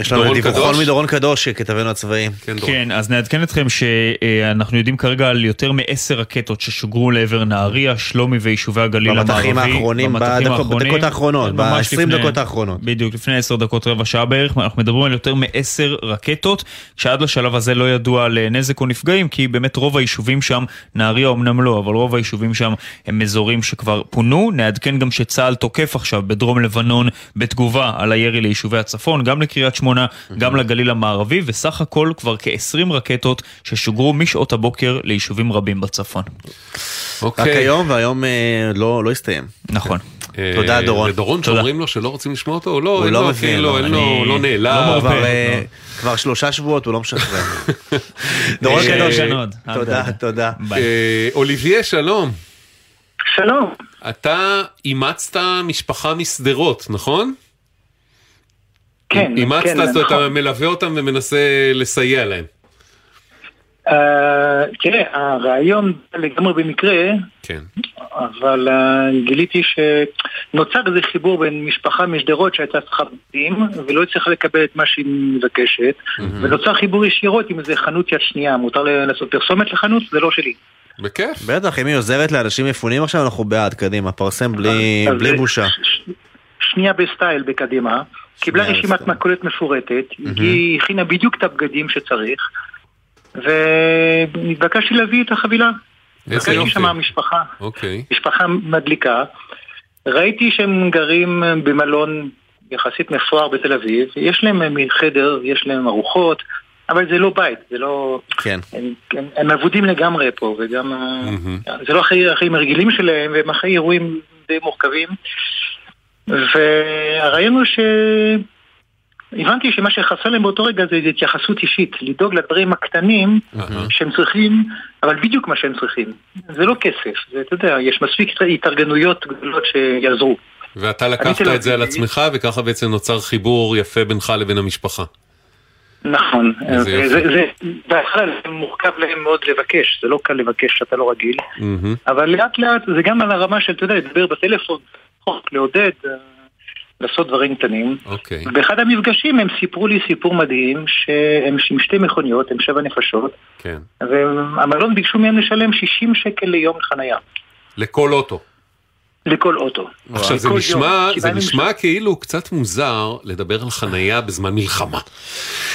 יש לנו דיווחון? מדורון קדוש, כתבנו הצבאי. כן, דורון. כן, אז נעדכן אתכם שאנחנו יודעים כרגע על יותר מעשר רקטות ששוגרו לעבר נהריה, שלומי ויישובי הגליל המערבי. במטחים האחרונים, בדקות- האחרונים. בדקות האחרונות, ממש ב-20 לפני- דקות האחרונות. בדיוק, לפני עשר דקות, רבע שעה בערך, אנחנו מדברים על יותר מעשר רקטות, שעד לשלב הזה לא ידוע על אה, נזק או נפגעים, כי באמת רוב היישובים שם, נהריה אמנם לא, אבל רוב היישובים שם הם אזורים שכבר פונו. נעדכן גם שצה"ל תוקף עכשיו בדרום לבנון בתגובה על הירי ליישובי הצפון, גם לקריית שמונה, גם לגליל המערבי, וסך הכל כבר כ-20 רקטות ששוגרו משעות הבוקר ליישובים רבים בצפון. רק אוקיי. היום, והיום אה, לא לא הסתיים. נכון. אה, תודה, דורון. ודורון תודה. שאומרים לו שלא רוצים לשמוע אותו, לא, הוא אין לא לו, מבין, כאילו, לא, אין לו, לא לא נעלב. כבר, אה, לא. כבר שלושה שבועות הוא לא משחרר. דורון קדוש, עוד. תודה, תודה. אוליביה, שלום. שלום. אתה אימצת משפחה משדרות, נכון? כן, אימצת, כן, אז אתה נכון. מלווה אותם ומנסה לסייע להם. אה, תראה, הרעיון לגמרי במקרה, כן. אבל אה, גיליתי שנוצר איזה חיבור בין משפחה משדרות שהייתה צריכה בגדים ולא הצליחה לקבל את מה שהיא מבקשת, ונוצר חיבור ישירות עם איזה חנות יד שנייה. מותר לעשות פרסומת לחנות? זה לא שלי. בכיף. בטח, אם היא עוזרת לאנשים מפונים עכשיו, אנחנו בעד, קדימה, פרסם בלי בלי בושה. ש- שנייה בסטייל בקדימה, קיבלה רשימת. מכולת מפורטת, היא הכינה בדיוק את הבגדים שצריך, ונתבקשתי להביא את החבילה. איזה יופי. שם משפחה, אוקיי. משפחה מדליקה. ראיתי שהם גרים במלון יחסית מפואר בתל אביב, יש להם חדר, יש להם ארוחות, אבל זה לא בית, זה לא... כן. הם, הם, הם אבודים לגמרי פה, וגם... מהמם. זה לא החיים הרגילים שלהם, והם אחרי אירועים די מורכבים. והרעיון הוא ש... הבנתי שמה שחסר להם באותו רגע זה התייחסות אישית, לדאוג לדברים הקטנים. שהם צריכים, אבל בדיוק מה שהם צריכים. זה לא כסף, זה, אתה יודע, יש מספיק התארגנויות גדולות שיעזרו. ואתה לקחת את זה על. עצמך, וככה בעצם נוצר חיבור יפה בינך לבין המשפחה. נכון. זה, בהתחלה מורכב להם מאוד לבקש, זה לא קל לבקש שאתה לא רגיל. אבל לאט לאט זה גם על הרמה של, אתה יודע, לדבר בטלפון, לעודד, אה, לעשות דברים קטנים. אוקיי. באחד המפגשים הם סיפרו לי סיפור מדהים שהם עם שתי מכוניות, הם שבע נפשות, כן. והמלון ביקשו מהם לשלם 60 שקל ליום חנייה. לכל אוטו. לכל אוטו. עכשיו זה נשמע, יום, זה נשמע כאילו קצת מוזר לדבר על חנייה בזמן מלחמה.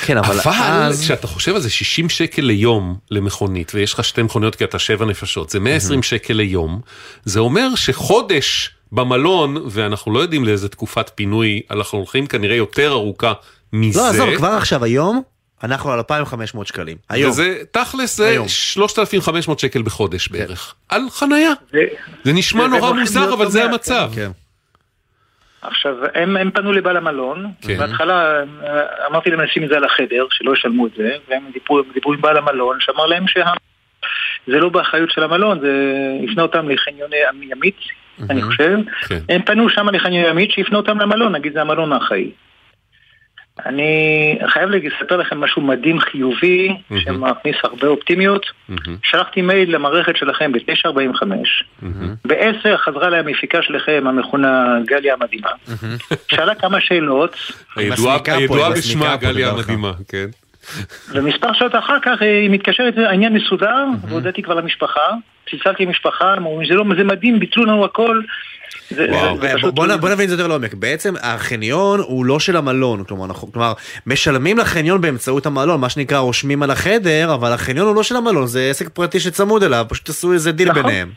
כן, אבל אבל אז- כשאתה חושב על זה 60 שקל ליום למכונית ויש לך שתי מכוניות כי אתה שבע נפשות זה 120 שקל ליום זה אומר שחודש במלון ואנחנו לא יודעים לאיזה תקופת פינוי אנחנו הולכים כנראה יותר ארוכה מזה. לא, עזוב, כבר עכשיו היום, אנחנו על 2,500 שקלים. היום. וזה תכלס זה היום. 3,500 שקל בחודש בערך על חנייה. זה נשמע זה נורא מוזר אבל זה המצב. כן. עכשיו, הם, הם פנו לבעל המלון, כן. בהתחלה אה, אמרתי להם לשים את זה על החדר, שלא ישלמו את זה, והם דיברו, דיברו עם בעל המלון, שאמר להם שזה לא באחריות של המלון, זה הפנה אותם לחניוני ימית, אני חושב. כן. הם פנו שם לחניון ימית, שיפנו אותם למלון, נגיד זה המלון האחראי. אני חייב לספר לכם משהו מדהים חיובי, שמכניס הרבה אופטימיות. שלחתי מייל למערכת שלכם ב-945, ב-10 חזרה אליי המפיקה שלכם, המכונה גליה המדהימה. שאלה כמה שאלות. הידועה בשמה גליה המדהימה, כן. ומספר שעות אחר כך אה, היא מתקשרת, העניין מסודר, והודעתי כבר למשפחה, צלצלתי למשפחה, אומרים, "זה לא- זה מדהים, ביטלו לנו הכל. זה- זה- זה פשוט- בוא, נבין את זה יותר לעומק. בעצם החניון הוא לא של המלון, כלומר, אנחנו, כלומר, משלמים לחניון באמצעות המלון, מה שנקרא רושמים על החדר, אבל החניון הוא לא של המלון, זה עסק פרטי שצמוד אליו, פשוט עשו איזה דיל נכון. ביניהם.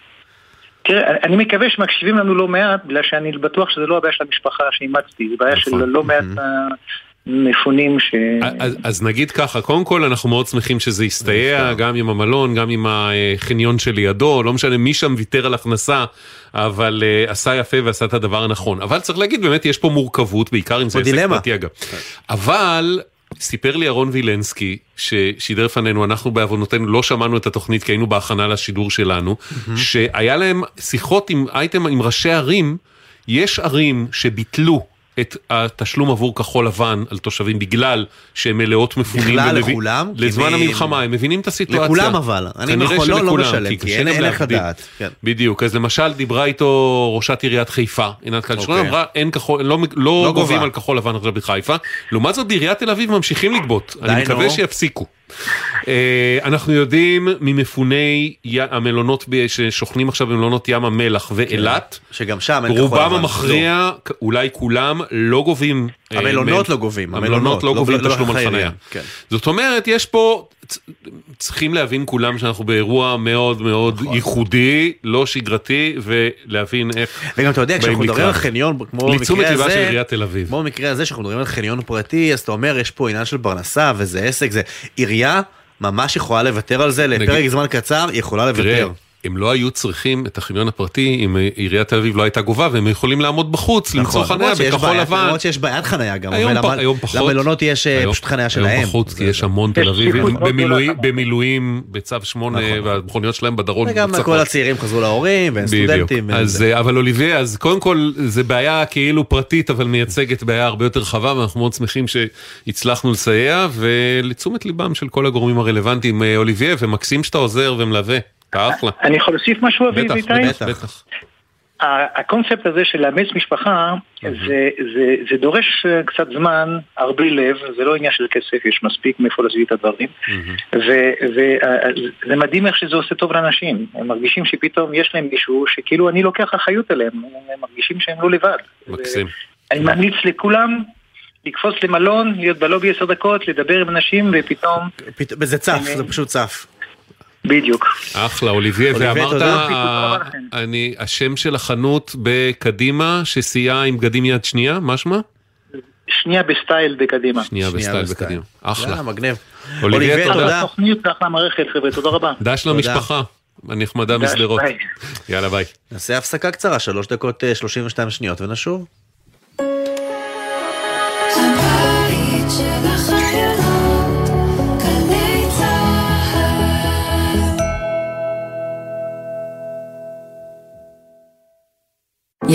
תראה, אני מקווה שמקשיבים לנו לא מעט, בגלל שאני בטוח שזה לא הבעיה של המשפחה שאימצתי, זה בעיה של נכון. לא מעט מפונים ש... אז, אז נגיד ככה, קודם כל אנחנו מאוד שמחים שזה יסתייע, גם עם המלון, גם עם החניון שלידו, לא משנה מי שם ויתר על הכנסה, אבל uh, עשה יפה ועשה את הדבר הנכון. אבל צריך להגיד, באמת יש פה מורכבות, בעיקר אם זה עסק. פרטי אגב. אבל... סיפר לי אהרון וילנסקי ששידר לפנינו אנחנו בעוונותינו לא שמענו את התוכנית כי היינו בהכנה לשידור שלנו שהיה להם שיחות עם אייטם עם ראשי ערים יש ערים שביטלו את התשלום עבור כחול לבן על תושבים בגלל שהם מלאות מפונים. בכלל ומבין- לכולם? לזמן כי- המלחמה, הם מבינים את הסיטואציה. לכולם אבל. אני נכון, לא- לא משלם, כי אין- להגביל. לדעת, כן. בדיוק, אז למשל דיברה איתו ראשת עיריית חיפה, עינת קלשרון, אוקיי. אמרה אין כחול, לא, לא, לא גובים. על כחול לבן עכשיו בחיפה, לעומת זאת בעיריית תל אביב ממשיכים לגבות, אני מקווה נו. שיפסיקו. אה, אנחנו יודעים ממפוני המלונות ששוכנים עכשיו במלונות ים המלח ואילת, שגם שם אין כחול רובם לבן. המכריע, אולי כולם, לא גובים. אה, המלונות לא גובים, המלונות לא לא- גובים לא תשלום על חניה. כן. זאת אומרת, יש פה, צריכים להבין כולם שאנחנו באירוע מאוד מאוד נכון. ייחודי, לא שגרתי, ולהבין איך וגם אתה יודע, כשאנחנו מדברים על. חניון, כמו במקרה הזה, של עיריית תל אביב. כמו במקרה הזה, שאנחנו מדברים על חניון פרטי, אז אתה אומר, יש פה עניין של פרנסה, וזה עסק, זה עירייה ממש יכולה לוותר על זה, לפרק נגיד- זמן קצר, יכולה לוותר. הם לא היו צריכים את החניון הפרטי אם עיריית תל אביב לא הייתה גובה והם יכולים לעמוד בחוץ, למצוא חניה בכחול לבן. למרות שיש בעיית חניה גם, היום אבל פ- היום פחות. למלונות יש אה, היום- פשוט חניה היום שלהם. פחות, כי יש המון תל אביבים מאוד במילואים-. במילואים בצו 8 והמכוניות שלהם בדרום. וגם קצת כל הצעירים חזרו להורים, ואין בדיוק. סטודנטים. ואין אז זה. אה, אבל אוליביה, אז קודם כל זה בעיה כאילו פרטית אבל מייצגת בעיה הרבה יותר רחבה ואנחנו מאוד שמחים שהצלחנו לסייע ולתשומת ליבם של כל הגורמים הרלוונטיים אה, אוליביה ומקסים שאתה עוזר ומלווה. אחלה. אני יכול להוסיף משהו, אביב איתי? בטח, בטח. הקונספט הזה של לאמץ משפחה, זה, זה, זה דורש אה, קצת זמן, הרבה לב, זה לא עניין של כסף, יש מספיק מאיפה להביא את הדברים. וזה מדהים איך שזה עושה טוב לאנשים, הם מרגישים שפתאום יש להם מישהו שכאילו אני לוקח אחריות עליהם, הם מרגישים שהם לא לבד. מקסים. אני ממליץ לכולם לקפוץ למלון, להיות בלובי עשר דקות, לדבר עם אנשים ופתאום... פת- זה צף, זה פשוט צף. בדיוק. אחלה אוליביה ואמרת. אה, אני השם של החנות בקדימה שסייעה עם בגדים יד שנייה מה שמה? שנייה בסטייל בקדימה. שנייה בסטייל בקדימה. אחלה. מגניב. אוליביה אוליביה, תודה. תודה. תוכנית ואחלה מערכת חבר'ה, תודה רבה. דש למשפחה הנחמדה משדרות. יאללה ביי. נעשה הפסקה קצרה, שלוש דקות אה, 32 שניות ונשוב. הבית של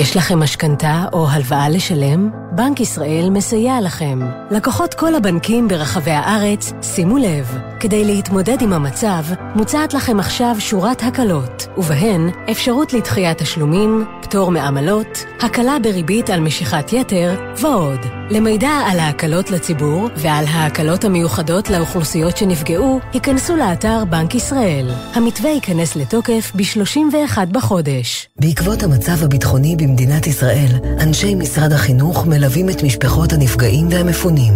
יש לכם משכנתה או הלוואה לשלם? בנק ישראל מסייע לכם. לקוחות כל הבנקים ברחבי הארץ, שימו לב, כדי להתמודד עם המצב, מוצעת לכם עכשיו שורת הקלות, ובהן אפשרות לדחיית תשלומים, פטור מעמלות, הקלה בריבית על משיכת יתר ועוד. למידע על ההקלות לציבור ועל ההקלות המיוחדות לאוכלוסיות שנפגעו, היכנסו לאתר בנק ישראל. המתווה ייכנס לתוקף ב-31 בחודש. בעקבות המצב הביטחוני במדינת ישראל, אנשי משרד החינוך מלווים את משפחות הנפגעים והמפונים,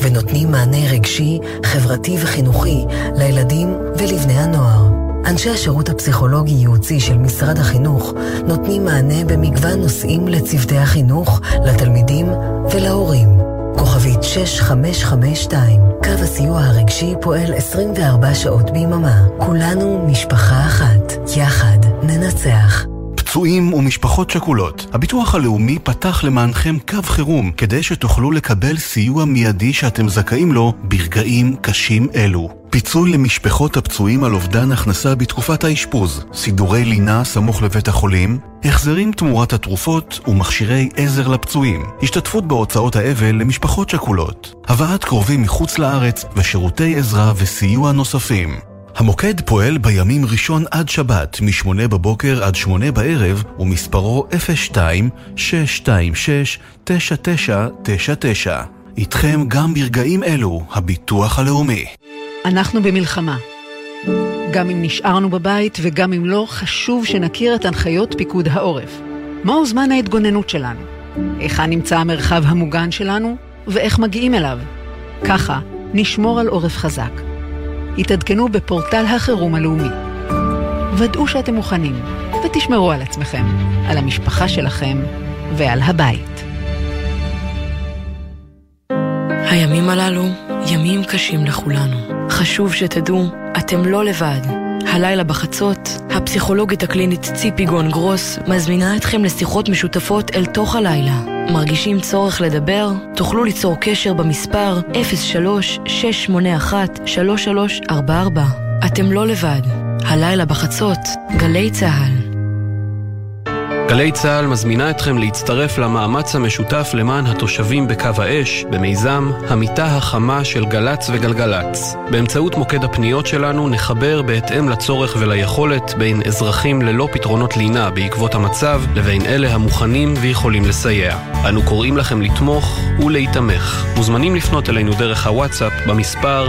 ונותנים מענה רגשי, חברתי וחינוכי לילדים ולבני הנוער. אנשי השירות הפסיכולוגי-ייעוצי של משרד החינוך נותנים מענה במגוון נושאים לצוותי החינוך, לתלמידים ולהורים. כוכבית 6552, קו הסיוע הרגשי פועל 24 שעות ביממה. כולנו משפחה אחת. יחד ננצח. פצועים ומשפחות שכולות, הביטוח הלאומי פתח למענכם קו חירום כדי שתוכלו לקבל סיוע מיידי שאתם זכאים לו ברגעים קשים אלו. פיצוי למשפחות הפצועים על אובדן הכנסה בתקופת האשפוז, סידורי לינה סמוך לבית החולים, החזרים תמורת התרופות ומכשירי עזר לפצועים, השתתפות בהוצאות האבל למשפחות שכולות, הבאת קרובים מחוץ לארץ ושירותי עזרה וסיוע נוספים. המוקד פועל בימים ראשון עד שבת, מ-8 בבוקר עד 8 בערב, ומספרו 02-626-9999. איתכם גם ברגעים אלו, הביטוח הלאומי. אנחנו במלחמה. גם אם נשארנו בבית וגם אם לא, חשוב שנכיר את הנחיות פיקוד העורף. מהו זמן ההתגוננות שלנו? היכן נמצא המרחב המוגן שלנו? ואיך מגיעים אליו? ככה נשמור על עורף חזק. התעדכנו בפורטל החירום הלאומי. ודאו שאתם מוכנים, ותשמרו על עצמכם, על המשפחה שלכם ועל הבית. הימים הללו ימים קשים לכולנו. חשוב שתדעו, אתם לא לבד. הלילה בחצות, הפסיכולוגית הקלינית ציפי גון גרוס מזמינה אתכם לשיחות משותפות אל תוך הלילה. מרגישים צורך לדבר? תוכלו ליצור קשר במספר 03-681-3344. אתם לא לבד. הלילה בחצות, גלי צה"ל. גלי צה"ל מזמינה אתכם להצטרף למאמץ המשותף למען התושבים בקו האש, במיזם המיטה החמה של גל"צ וגלגלצ. באמצעות מוקד הפניות שלנו נחבר בהתאם לצורך וליכולת בין אזרחים ללא פתרונות לינה בעקבות המצב, לבין אלה המוכנים ויכולים לסייע. אנו קוראים לכם לתמוך ולהיתמך. מוזמנים לפנות אלינו דרך הוואטסאפ במספר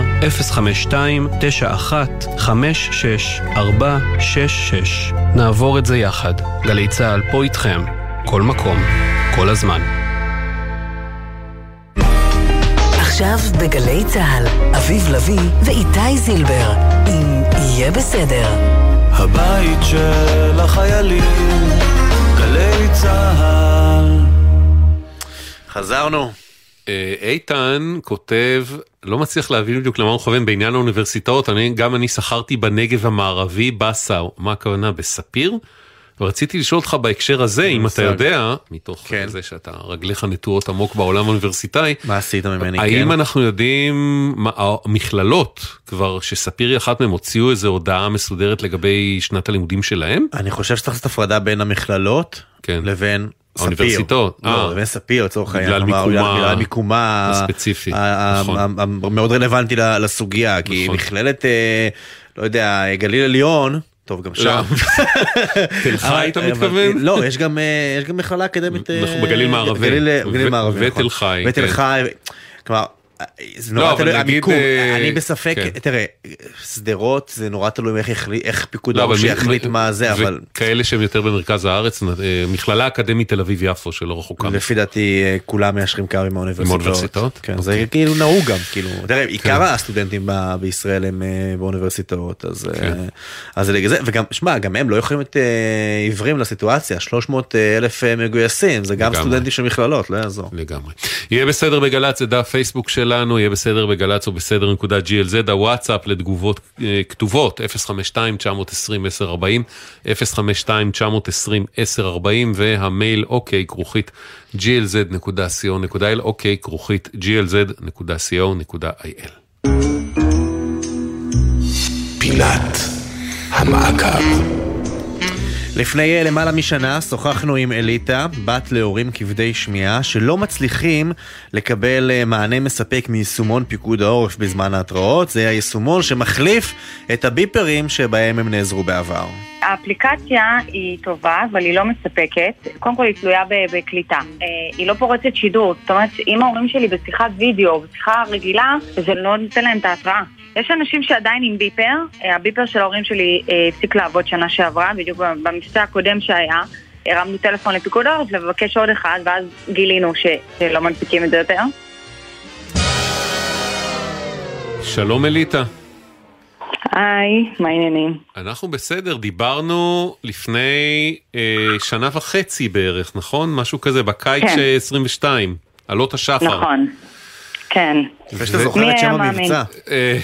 052-91-56-466. נעבור את זה יחד. גלי צה"ל פה איתכם, כל מקום, כל הזמן. עכשיו בגלי צה"ל, אביב לביא ואיתי זילבר, אם יהיה בסדר. הבית של החיילים, גלי צה"ל. חזרנו. אה, איתן כותב, לא מצליח להבין בדיוק למה הוא מכוון בעניין האוניברסיטאות, אני, גם אני שכרתי בנגב המערבי בסאו, מה הכוונה, בספיר? ורציתי לשאול אותך בהקשר הזה, אם אתה יודע, מתוך כן. זה שאתה רגליך נטועות עמוק בעולם האוניברסיטאי, מה עשית ממני? האם כן. אנחנו יודעים, המכללות כבר, שספיר היא אחת מהן, הוציאו איזו הודעה מסודרת לגבי שנת הלימודים שלהם? אני חושב שצריך לעשות הפרדה בין המכללות כן. לבין האוניברסיטאות. לא, אה. לבין ספיר לצורך העניין. בגלל מיקומה הספציפי, נכון. מאוד רלוונטי לסוגיה, כי נכון. מכללת, אה, לא יודע, גליל עליון, טוב גם שם. תל חי אתה אבל- מתכוון? לא, יש גם אה, יש גם מכללה אקדמית. אה, אנחנו בגליל מערבי. מערבי. נכון. ותל חי, ותל כן. חי. כלומר, זה לא, נורא אבל תלוי, המיקום, אה, אני בספק, כן. תראה, שדרות זה נורא תלוי איך יחליט- איך פיקוד לא, העורף מי- שיחליט מה זה, אבל וכאלה שהם יותר במרכז הארץ, אה, מכללה אקדמית תל אביב יפו שלא רחוקה. לפי דעתי אה, כולם מיישרים קו עם האוניברסיטאות. האוניברסיטאות? כן, זה כאילו נהוג גם, כאילו, תראה, עיקר הסטודנטים ב- בישראל הם אה, באוניברסיטאות, אז כן. אז זה זה, וגם, שמע, גם הם לא יכולים להיות עיוורים לסיטואציה, 300 אלף מגויסים, זה גם לגמרי. סטודנטים של מכללות, לא יעזור. לגמרי. יהיה בסדר בגל"צ, זה דף פייסבוק שלנו, יהיה בסדר בגל"צ או בסדר נקודה glz, הוואטסאפ לתגובות אה, כתובות, 052-920-1040, 052-920-1040, והמייל אוקיי כרוכית glz.co.il, אוקיי כרוכית glz.co.il. פינת המעקב. לפני אה, למעלה משנה שוחחנו עם אליטה, בת להורים כבדי שמיעה, שלא מצליחים לקבל אה, מענה מספק מיישומון פיקוד העורף בזמן ההתראות. זה היישומון שמחליף את הביפרים שבהם הם נעזרו בעבר. האפליקציה היא טובה, אבל היא לא מספקת. קודם כל היא תלויה בקליטה. אה, היא לא פורצת שידור. זאת אומרת, אם ההורים שלי בשיחת וידאו, בשיחה רגילה, זה לא נותן להם את ההתראה. יש אנשים שעדיין עם ביפר, אה, הביפר של ההורים שלי אה, הפסיק לעבוד שנה שעברה, בדיוק במבצע הקודם שהיה. הרמנו טלפון לפיקוד העורף לבקש עוד אחד, ואז גילינו שלא מנפיקים את זה יותר. שלום אליטה. היי, מה העניינים? אנחנו בסדר, דיברנו לפני אה, שנה וחצי בערך, נכון? משהו כזה, בקיץ כן. של 22, עלות השחר. נכון. כן. יפה שאתה זוכר את שם המבצע. אה,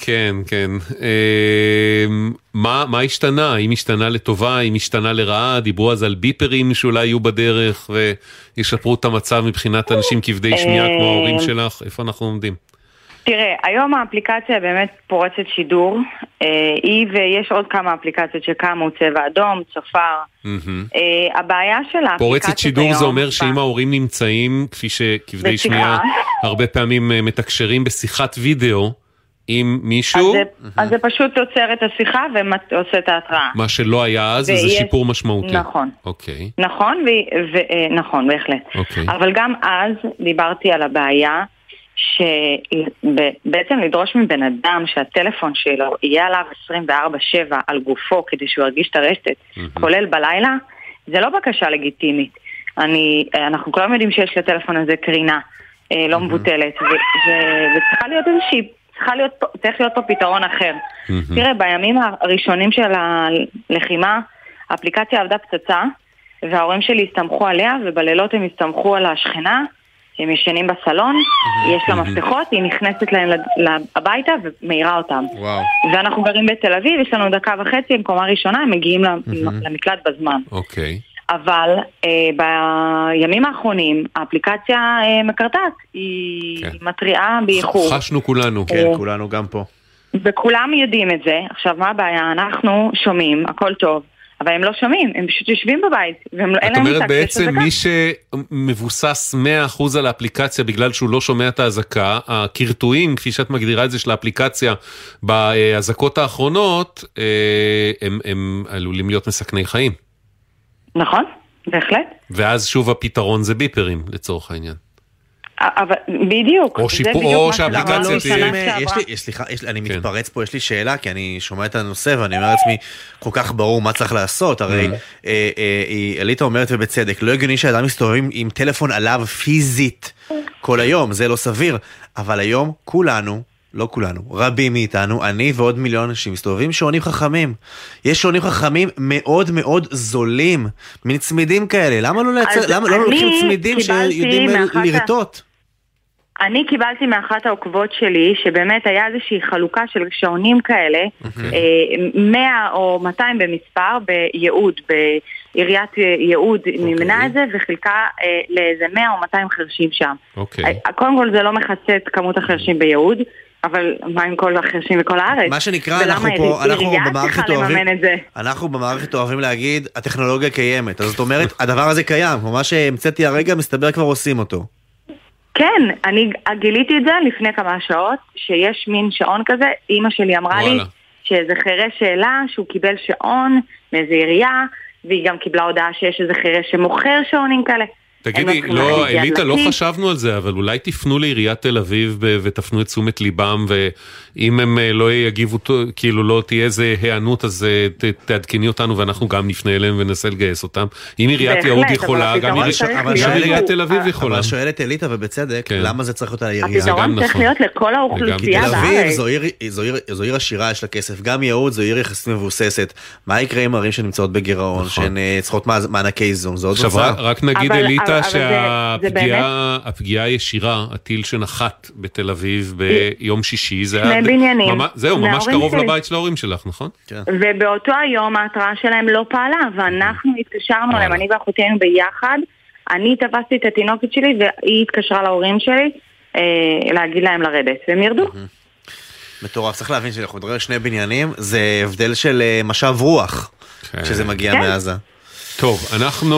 כן, כן. אה, מה, מה השתנה? האם השתנה לטובה? האם השתנה לרעה? דיברו אז על ביפרים שאולי יהיו בדרך וישפרו את המצב מבחינת אנשים כבדי שמיעה כמו ההורים אה, שלך? איפה אנחנו עומדים? תראה, היום האפליקציה באמת פורצת שידור. אה, היא ויש עוד כמה אפליקציות שקמו, צבע אדום, צופר. אה, הבעיה של האפליקציות פורצת שידור. זה אומר שאם ההורים נמצאים, כפי שכבדי. שמיעה הרבה פעמים אה, מתקשרים בשיחת וידאו עם מישהו, אז זה, אז זה פשוט עוצר את השיחה ועושה את ההתראה. מה שלא היה אז, ויש- שיפור משמעותי. נכון. אוקיי, נכון, ו- ו- אה, נכון, בהחלט. אוקיי. אבל גם אז דיברתי על הבעיה שבעצם לדרוש מבן אדם שהטלפון שלו יהיה עליו 24/7 על גופו כדי שהוא ירגיש את הרשת, כולל בלילה, זה לא בקשה לגיטימית. אני, אנחנו כולם יודעים שיש לטלפון הזה קרינה אה, לא מבוטלת, ו- ו- וצריכה להיות איזושהי, צריכה להיות, צריך להיות פה פתרון אחר. תראה, בימים הראשונים של הלחימה, האפליקציה עבדה פצצה, וההורים שלי הסתמכו עליה, ובלילות הם הסתמכו על השכנה, הם ישנים בסלון, יש לה מפתחות, היא נכנסת להם הביתה ומעירה אותם. וואו. ואנחנו גרים בתל אביב, יש לנו דקה וחצי, הם קומה ראשונה, הם מגיעים למ- למקלט בזמן. אוקיי. אבל אה, בימים האחרונים האפליקציה אה, מקרטעת, היא כן. מתריעה באיחור. חשנו כולנו. כן, כולנו גם פה. וכולם יודעים את זה. עכשיו, מה הבעיה? אנחנו שומעים, הכל טוב, אבל הם לא שומעים, הם פשוט יושבים בבית, ואין את להם אומרת מושג שיש בעצם אזעקה. מי שמבוסס 100% על האפליקציה בגלל שהוא לא שומע את האזעקה, הקרטועים, כפי שאת מגדירה את זה, של האפליקציה באזעקות האחרונות, אה, הם, הם עלולים להיות מסכני חיים. נכון, בהחלט. ואז שוב הפתרון זה ביפרים לצורך העניין. אבל בדיוק, או שיפור- או מה שהאפליקציה תהיה- אה, יש. לי, סליחה, יש, לי- אני כן. מתפרץ פה, יש לי שאלה, כי אני שומע את הנושא ואני אומר לעצמי, כל כך ברור מה צריך לעשות, הרי Mm-hmm. אה, אה, אליטה אומרת ובצדק, לא הגיוני שאדם מסתובב עם, טלפון עליו פיזית כל היום, זה לא סביר, אבל היום כולנו, לא כולנו, רבים מאיתנו, אני ועוד מיליון אנשים מסתובבים שעונים חכמים. יש שעונים חכמים מאוד מאוד זולים, מין צמידים כאלה, למה לא לייצר, למה לא לוקחים צמידים שיודעים לרטוט? אני קיבלתי מאחת העוקבות שלי, שבאמת היה איזושהי חלוקה של שעונים כאלה, אה, 100 או 200 במספר, ביהוד, בעיריית אה, יהוד מימנה את זה, וחילקה אה, לאיזה 100 או 200 חרשים שם. אוקיי. אה, קודם כל זה לא מכסה את כמות החרשים ביהוד, אבל מה עם כל החרשים בכל הארץ? מה שנקרא, אנחנו פה, אנחנו במערכת אוהבים? אנחנו במערכת אוהבים להגיד, הטכנולוגיה קיימת. אז זאת אומרת, הדבר הזה קיים, כמו מה שהמצאתי הרגע, מסתבר כבר עושים אותו. כן, אני גיליתי את זה לפני כמה שעות, שיש מין שעון כזה, אימא שלי אמרה לי וואלה. שאיזה חירש שאלה שהוא קיבל שעון מאיזה עירייה, והיא גם קיבלה הודעה שיש איזה חירש שמוכר שעונים כאלה. תגידי, לא, יד אליטה, לא. חשבנו על זה, אבל אולי תפנו לעיריית תל אביב ותפנו את תשומת ליבם, ואם הם אה, לא יגיבו, כאילו לא תהיה איזה היענות, אז אה, תעדכני אותנו ואנחנו גם נפנה אליהם וננסה לגייס אותם. אם עיריית יהוד יכולה, גם עיריית תל אביב יכולה. אבל שואלת אליטה, ובצדק, למה זה צריך להיות על העירייה? הפתרון צריך נכון. להיות לכל האוכלוסייה תל אביב בארץ. זו עיר, זו, עיר, עשירה, יש לה כסף. גם יהוד זו עיר יחסית מבוססת. מה יקרה עם ערים שנמצאות בגירעון, שהן אה, צריכות מע- מענקי איזון? זה עוד נכון. תוצאה. רק- נגיד אליטה שהפגיעה הפגיעה הישירה, הטיל שנחת בתל אביב ביום שישי, זה היה... בניינים. ממש- זהו, ממש קרוב שלי. לבית של ההורים שלך, נכון? ובאותו היום ההתראה שלהם לא פעלה, ואנחנו התקשרנו אליהם, אני ואחותי היינו ביחד, אני תפסתי את התינוקת שלי והיא התקשרה להורים שלי אה, להגיד להם לרדת, והם ירדו. מטורף, צריך להבין שאנחנו מדברים על שני בניינים, זה הבדל של אה, משב רוח. כשזה מגיע כן. מעזה. טוב, אנחנו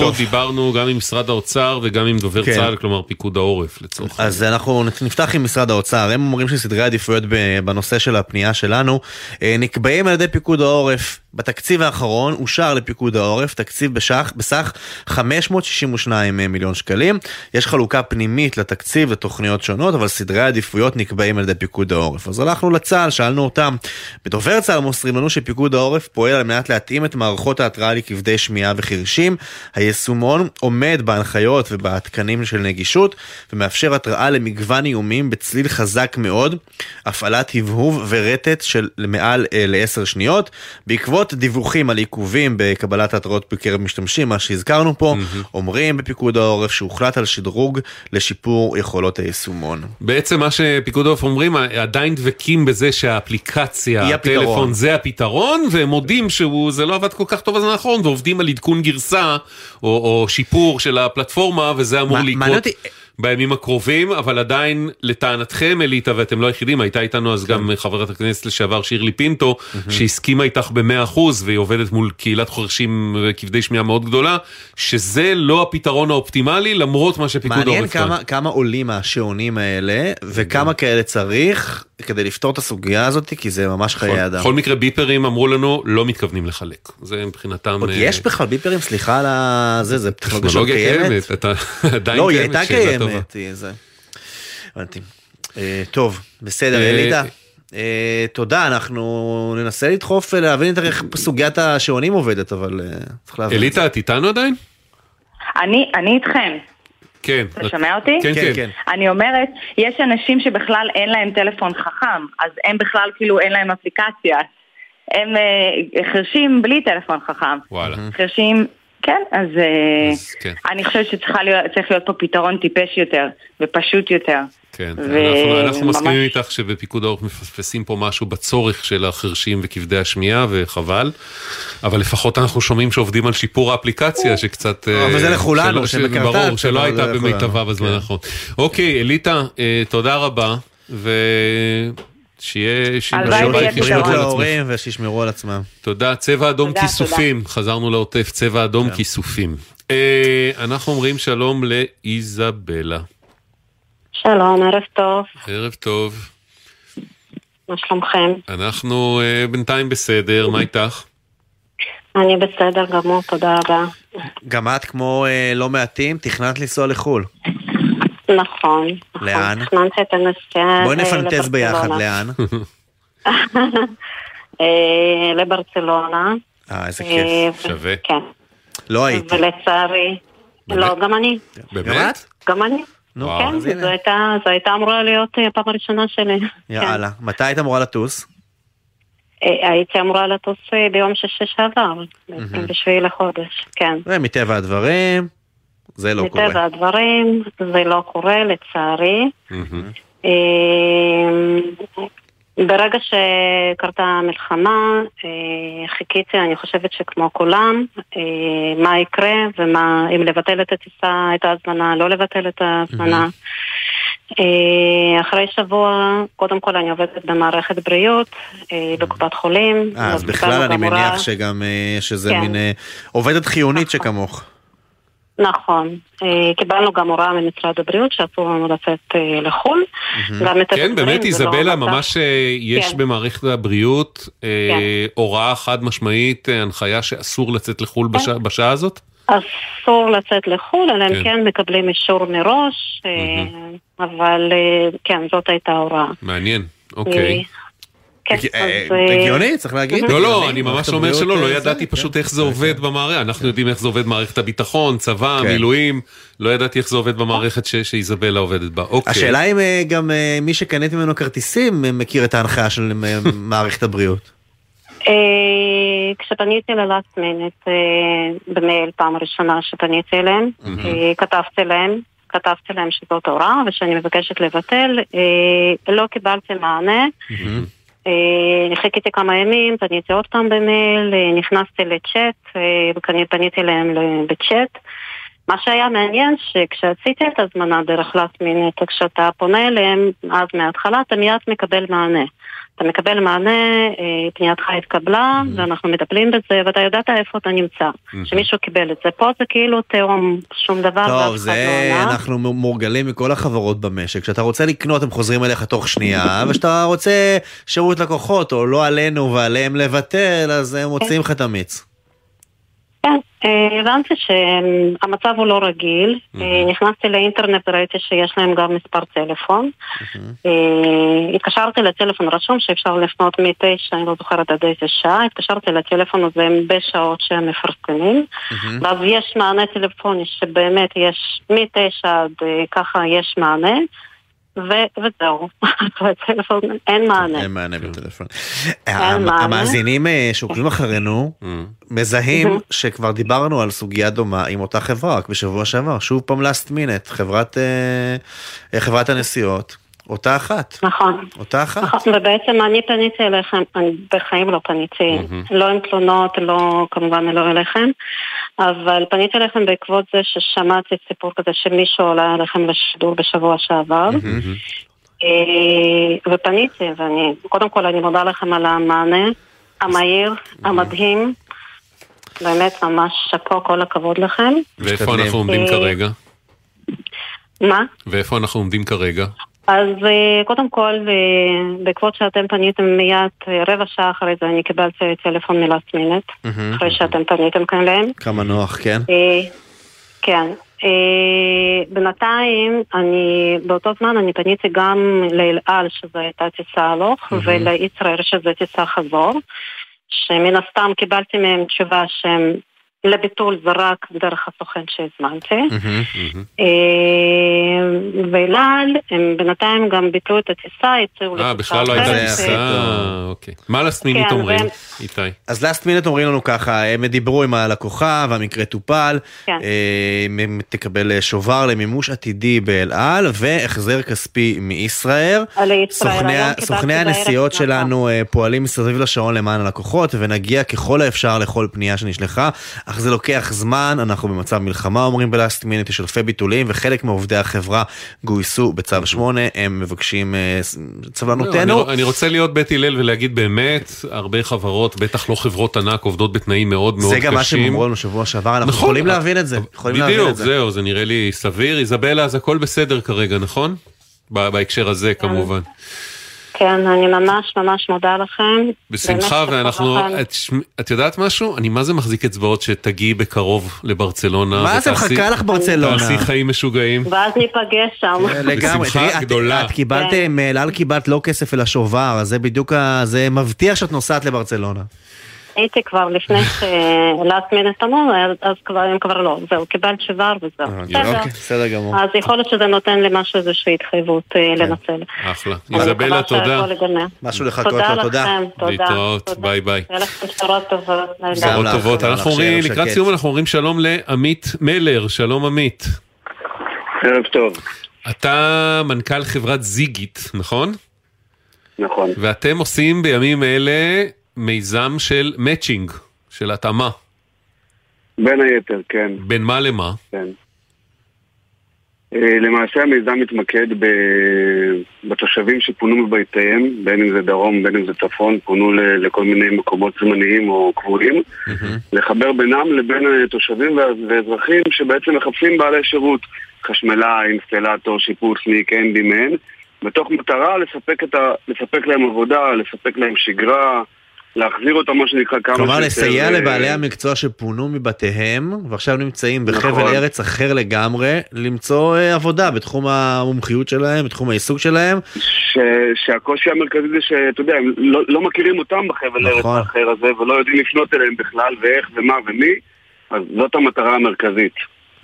טוב. דיברנו גם עם משרד האוצר וגם עם דובר כן. צה"ל, כלומר פיקוד העורף לצורך אז אנחנו נפתח עם משרד האוצר, הם אומרים שסדרי העדיפויות ב- בנושא של הפנייה שלנו אה, נקבעים על ידי פיקוד העורף. בתקציב האחרון אושר לפיקוד העורף תקציב בשח, בסך 562 מיליון שקלים. יש חלוקה פנימית לתקציב לתוכניות שונות, אבל סדרי העדיפויות נקבעים על ידי פיקוד העורף. אז הלכנו לצה"ל, שאלנו אותם. בדובר צה"ל מוסרים לנו שפיקוד העורף פועל על מנת להתאים את מערכות ההתראה לכבדי שמיעה וחרשים. היישומון עומד בהנחיות ובתקנים של נגישות ומאפשר התראה למגוון איומים בצליל חזק מאוד, הפעלת הבהוב ורטט של מעל אה, לעשר שניות. בעקבות דיווחים על עיכובים בקבלת התראות בקרב משתמשים, מה שהזכרנו פה, אומרים בפיקוד העורף שהוחלט על שדרוג לשיפור יכולות היישומון. בעצם מה שפיקוד העורף אומרים, עדיין דבקים בזה שהאפליקציה. הטלפון זה הפתרון, והם מודים שזה לא עבד כל כך טוב בזמן האחרון, ועובדים על עדכון גרסה, או, או שיפור של הפלטפורמה, וזה אמור לקרות בימים הקרובים, אבל עדיין, לטענתכם, אליטה, ואתם לא היחידים, הייתה איתנו אז גם חברת הכנסת לשעבר שירלי פינטו, שהסכימה איתך ב-100% והיא עובדת מול קהילת חורשים וכבדי שמיעה מאוד גדולה, שזה לא הפתרון האופטימלי, למרות מה שפיקוד מעניין העורף טען. כמה, כמה עולים השעונים האלה, וכמה כאלה צריך כדי לפתור את הסוגיה הזאת, כי זה ממש חיי אדם. בכל מקרה ביפרים אמרו לנו לא מתכוונים לחלק, זה מבחינתם... עוד אה, יש בכלל ביפרים, סליחה על הזה, זה טכנולוגיה קיימת? קיימת, אתה עדיין לא, היא קיימת, הייתה. קיימת, זה. הבנתי. אה, טוב, בסדר, אה, אליטה. אה, תודה, אנחנו ננסה לדחוף ולהבין יותר איך סוגיית השעונים עובדת, אבל אה, צריך להבין. אליטה, את איתנו עדיין? אני, אני איתכם. כן. אתה שומע אותי? כן, כן. כן. אני אומרת, יש אנשים שבכלל אין להם טלפון חכם, אז הם בכלל כאילו אין להם אפליקציה. הם אה, חרשים בלי טלפון חכם. וואלה. חרשים, כן, אז, אה, כן. אני חושבת שצריך להיות, צריך להיות פה פתרון טיפש יותר ופשוט יותר. כן, ו- אנחנו, אנחנו ממש- מסכימים איתך שבפיקוד העורף מפספסים פה משהו בצורך של החרשים וכבדי השמיעה וחבל, אבל לפחות אנחנו שומעים שעובדים על שיפור האפליקציה שקצת... אה, אבל זה לכולנו, שלא- שמקרטעת, ברור, שלא הייתה לכולנו. במיטבה בזמן כן. האחרון. אוקיי, אליטה, אה, תודה רבה. הלוואי שיהיה ויהיה בית פתרון. ישמרו על עצמם. ושישמרו על עצמם. תודה, צבע אדום כיסופים, חזרנו לעוטף, צבע אדום כיסופים. אה, אנחנו אומרים שלום לאיזבלה. שלום, ערב טוב, ערב טוב. מה שלומכם? אנחנו אה, בינתיים בסדר, מה איתך? אני בסדר גמור, תודה רבה. גם את, כמו אה, לא מעטים, תכננת לנסוע לחו"ל. נכון. לאן? תכננתי את הנסיעה בואי אה, נפנטז ביחד. לאן? לברצלונה. אה, איזה כיף. שווה. כן. לא הייתי. ולצערי, לא, גם אני. באמת? גם אני. נו, כן. זו הייתה- זו הייתה אמורה להיות אה, הפעם הראשונה שלי. יאללה. מתי היית אמורה לטוס? אה, הייתי אמורה לטוס אה, ביום שישי שעבר, בשביעי לחודש, כן. ומטבע הדברים, זה לא קורה. מטבע הדברים, זה לא קורה, לצערי. ברגע שקרתה המלחמה, אה, חיכיתי, אני חושבת שכמו כולם, אה, מה יקרה ומה, אם לבטל את הטיסה, את ההזמנה, לא לבטל את ההזמנה. אה, אחרי שבוע, קודם כל אני עובדת במערכת בריאות, בקופת חולים. אז בכלל אני מניח שגם איזה כן. מין עובדת חיונית שכמוך. נכון, אה, קיבלנו גם הוראה ממשרד הבריאות שאסור לנו לצאת אה, לחו"ל. כן, באמת לא איזבלה, ממש אה, יש כן. במערכת הבריאות אה, הוראה חד משמעית, הנחיה שאסור לצאת לחו"ל בשע- בשעה הזאת? אסור לצאת לחו"ל, אלא כן. אם כן מקבלים אישור מראש, אבל כן, זאת הייתה ההוראה. מעניין, אוקיי. הגיוני, צריך להגיד. לא, לא, אני ממש אומר שלא, לא אה, ידעתי פשוט כן. איך זה עובד במערכת, אנחנו יודעים איך זה עובד במערכת הביטחון, צבא, כן. מילואים, לא ידעתי איך זה עובד במערכת שאיזבלה עובדת בה, אוקיי. השאלה אם אה, גם אה, מי שקנית ממנו כרטיסים אה, מכיר את ההנחיה של אה, מערכת הבריאות. אה, כשפניתי ללאסט מינט במייל פעם ראשונה שפניתי אליהם. אה, כתבתי להם, כתבתי להם שזאת הוראה ושאני מבקשת לבטל, אה, לא קיבלתי מענה. אה, חיכיתי כמה ימים, פניתי עוד פעם במייל, אה, נכנסתי לצ'אט, אה, פניתי ל- בצ'אט. מה שהיה מעניין שכשעשיתי את ההזמנה דרך לאסט מינט, כשאתה פונה אליהם אז מההתחלה אתה מיד מקבל מענה. אתה מקבל מענה, אה, פנייתך התקבלה, ואנחנו מטפלים בזה, ואתה יודעת איפה אתה נמצא. שמישהו קיבל את זה. פה זה כאילו תהום, שום דבר, טוב, זה לא. אנחנו מורגלים מכל החברות במשק. כשאתה רוצה לקנות הם חוזרים אליך תוך שנייה, וכשאתה רוצה שירות לקוחות או לא עלינו ועליהם לבטל, אז הם מוציאים לך את המיץ. כן, אה, הבנתי שהמצב הוא לא רגיל. אה, נכנסתי לאינטרנט וראיתי שיש להם גם מספר טלפון. אה, התקשרתי לטלפון רשום שאפשר לפנות מתשע, אני לא זוכרת עד איזה שעה, התקשרתי לטלפון הזה בשעות שהם מפרסמים. ואז יש מענה טלפוני שבאמת יש מתשע עד ככה יש מענה. ו- וזהו, בטלפון אין מענה. אין מענה בטלפון. אין המ- מענה. המאזינים אה, שעוקבים אחרינו מזהים מהמם. שכבר דיברנו על סוגיה דומה עם אותה חברה רק בשבוע שעבר, שוב פעם last minute, חברת, אה, חברת הנסיעות, אותה אחת. נכון. אותה אחת. נכון, ובעצם אני פניתי אליכם, אני בחיים לא פניתי, לא עם תלונות, לא, כמובן לא אליכם, אבל פניתי אליכם בעקבות זה ששמעתי סיפור כזה שמישהו עולה אליכם לשידור בשבוע שעבר. אה, ופניתי, ואני, קודם כל אני מודה לכם על המענה המהיר, המדהים. באמת ממש שאפו, כל הכבוד לכם. ואיפה אנחנו עומדים כרגע? מה? ואיפה אנחנו עומדים כרגע? אז אה, קודם כל, אה, בעקבות שאתם פניתם מיד, אה, רבע שעה אחרי זה אני קיבלתי טלפון מלאסט מינט, אחרי שאתם פניתם כאן אליהם. כמה נוח, כן? כן. בינתיים, אני, באותו זמן אני פניתי גם לאל על, שזו הייתה טיסה הלוך, ולישראל, שזו טיסה חזור, שמן הסתם קיבלתי מהם תשובה שהם לביטול זה רק דרך הסוכן שהזמנתי. אה, ואל על, הם בינתיים גם ביטלו את הטיסה, הציעו אה, לטיסה בכלל לא הייתה טיסה, אה, אוקיי. מה לסמינית כן, אומרים, איתי? אז last minute אומרים לנו ככה, הם דיברו עם הלקוחה והמקרה טופל, כן. אה, הם תקבל שובר למימוש עתידי באל על והחזר כספי מישראייר. על ישראל, סוכני, הנסיעות. שלנו אה, פועלים מסביב לשעון למען הלקוחות ונגיע ככל האפשר לכל פנייה שנשלחה, אך זה לוקח זמן, אנחנו במצב מלחמה אומרים בלאסט מינט, יש אלפי ביטולים וחלק מעובדי החברה גויסו בצו 8, הם מבקשים אה, ס- לא. אני, אני רוצה להיות בית הלל ולהגיד באמת, הרבה חברות, בטח לא חברות ענק, עובדות בתנאים מאוד מאוד זה קשים. גם מה שהם אמרו לנו שבוע שעבר, אנחנו נכון, יכולים להבין את זה, יכולים להבין בדיוק, את זה. זהו, זה נראה לי סביר. איזבלה, אז הכל בסדר כרגע, נכון? ב- בהקשר הזה כמובן. כן, אני ממש ממש מודה לכם. בשמחה, ואנחנו. את, את יודעת משהו? אני מה זה מחזיק אצבעות שתגיעי בקרוב לברצלונה. מה זה מחכה לך ברצלונה? תעשי חיים משוגעים. ואז ניפגש שם. לגמרי, בשמחה גדולה. את קיבלת, מאל על קיבלת לא כסף אלא שובר, אז זה בדיוק, ה- זה מבטיח שאת נוסעת לברצלונה. הייתי כבר לפני שלאסט מינט אמרו, אז- כבר, הם כבר לא, זהו, קיבלת שובר וזהו. בסדר. אוקיי, בסדר גמור. אז יכול להיות שזה נותן לי משהו, איזושהי התחייבות אה, לנצל. אחלה. איזבלה, תודה. משהו לחכות תודה לו, תודה. לכם, תודה. להתראות, תודה. ביי ביי. לכם בשורות טובות. אנחנו אומרים, לקראת. סיום אנחנו אומרים שלום לעמית מלר, שלום עמית. ערב טוב. אתה מנכ"ל חברת זיגית, נכון? נכון. ואתם עושים בימים אלה מיזם של מאצ'ינג, של התאמה. בין היתר, כן. בין מה למה? כן. אה, למעשה המיזם מתמקד ב... בתושבים שפונו מבתיהם, בין אם זה דרום, בין אם זה צפון, פונו. לכל מיני מקומות זמניים או קבועים, לחבר בינם לבין התושבים וה... ואזרחים שבעצם מחפשים בעלי שירות, חשמלאי, אינסטלטור, שיפוצניק, הנדימן, מתוך מטרה לספק, ה... לספק להם עבודה, לספק להם שגרה, להחזיר אותם מה שנקרא כמה כלומר, שיותר... לסייע אה, לבעלי המקצוע שפונו מבתיהם, ועכשיו נמצאים בחבל נכון. ארץ אחר לגמרי, למצוא אה, עבודה בתחום המומחיות שלהם, בתחום העיסוק שלהם. ש... שהקושי המרכזי זה שאתה יודע, הם לא, לא מכירים אותם בחבל ארץ נכון. האחר הזה ולא יודעים לפנות אליהם בכלל ואיך ומה ומי, אז זאת המטרה המרכזית.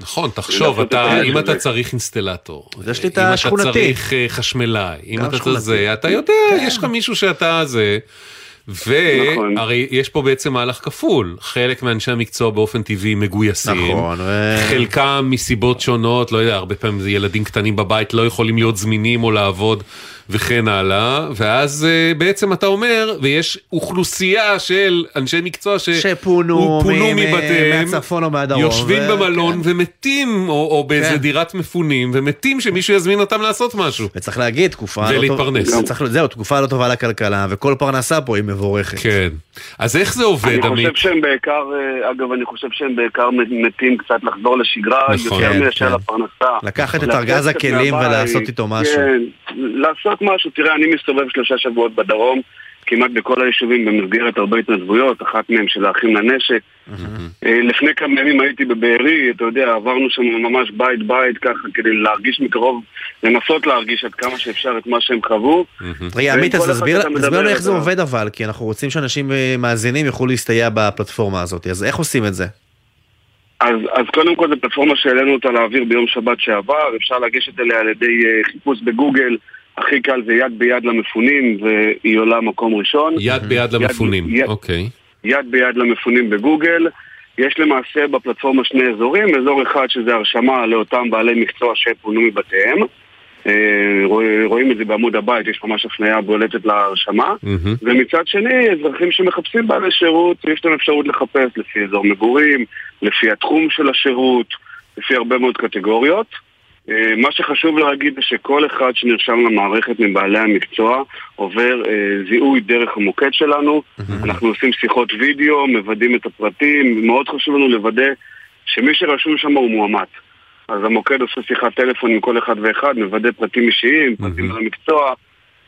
נכון, תחשוב, אתה, את. אם אתה צריך אינסטלטור, זה שליטה אם אתה. צריך אה, חשמלאי, אם אתה שכונתי. זה, אתה יודע, יש לך מישהו שאתה זה, נכון. והרי יש פה בעצם מהלך כפול, חלק מאנשי המקצוע באופן טבעי מגויסים, נכון, ו- חלקם מסיבות שונות, לא יודע, הרבה פעמים זה ילדים קטנים בבית לא יכולים להיות זמינים או לעבוד, וכן הלאה, ואז אה, בעצם אתה אומר, ויש אוכלוסייה של אנשי מקצוע ש... שפונו פונו מ- מבתיהם, מהצפון או מהדרום, יושבים ו- במלון ומתים, או, או באיזה כן. דירת מפונים, ומתים שמישהו יזמין אותם לעשות משהו. וצריך להגיד, תקופה לא ולהתפרנס. טובה, צריך, זהו, תקופה לא טובה לכלכלה, וכל פרנסה פה היא מבורכת. כן. אז איך זה עובד, אני עמית? חושב שהם בעיקר, אה, אגב, אני חושב שהם בעיקר מתים קצת לחזור לשגרה, נכון. יותר כן, מאשר כן. לפרנסה. לקחת את ארגז הכלים מהבית, ולעשות איתו משהו. כן, לעשות משהו. תראה, אני מסתובב שלושה שבועות בדרום, כמעט בכל היישובים במסגרת הרבה התנדבויות, אחת מהן של האחים לנשק. אה, לפני כמה ימים הייתי בבארי, אתה יודע, עברנו שם ממש בית בית ככה כדי להרגיש מקרוב, לנסות להרגיש עד כמה שאפשר את מה שהם חוו. רגע, עמית, אז תסביר לנו איך זה עובד אבל, כי אנחנו רוצים שאנשים אה, מאזינים יוכלו להסתייע בפלטפורמה הזאת, אז איך עושים את זה? אז, אז קודם כל זו פלטפורמה שהעלינו אותה לאוויר ביום שבת שעבר, אפשר לגשת אליה על ידי אה, חיפוש בגוגל, הכי קל זה יד ביד למפונים, והיא עולה מקום ראשון. יד ביד למפונים, אוקיי. יד ביד למפונים בגוגל. יש למעשה בפלטפורמה שני אזורים, אזור אחד שזה הרשמה לאותם בעלי מקצוע שפונו מבתיהם. אה, רוא- רואים את זה בעמוד הבית, יש ממש הפניה בולטת להרשמה. ומצד שני, אזרחים שמחפשים בעלי שירות, יש להם אפשרות לחפש לפי אזור מגורים, לפי התחום של השירות, לפי הרבה מאוד קטגוריות. אה, מה שחשוב להגיד זה שכל אחד שנרשם למערכת מבעלי המקצוע עובר אה, זיהוי דרך המוקד שלנו. אנחנו עושים שיחות וידאו, מוודאים את הפרטים, מאוד חשוב לנו לוודא שמי שרשום שם הוא מועמד. אז המוקד עושה שיחת טלפון עם כל אחד ואחד, מוודא פרטים אישיים, פרטים על המקצוע,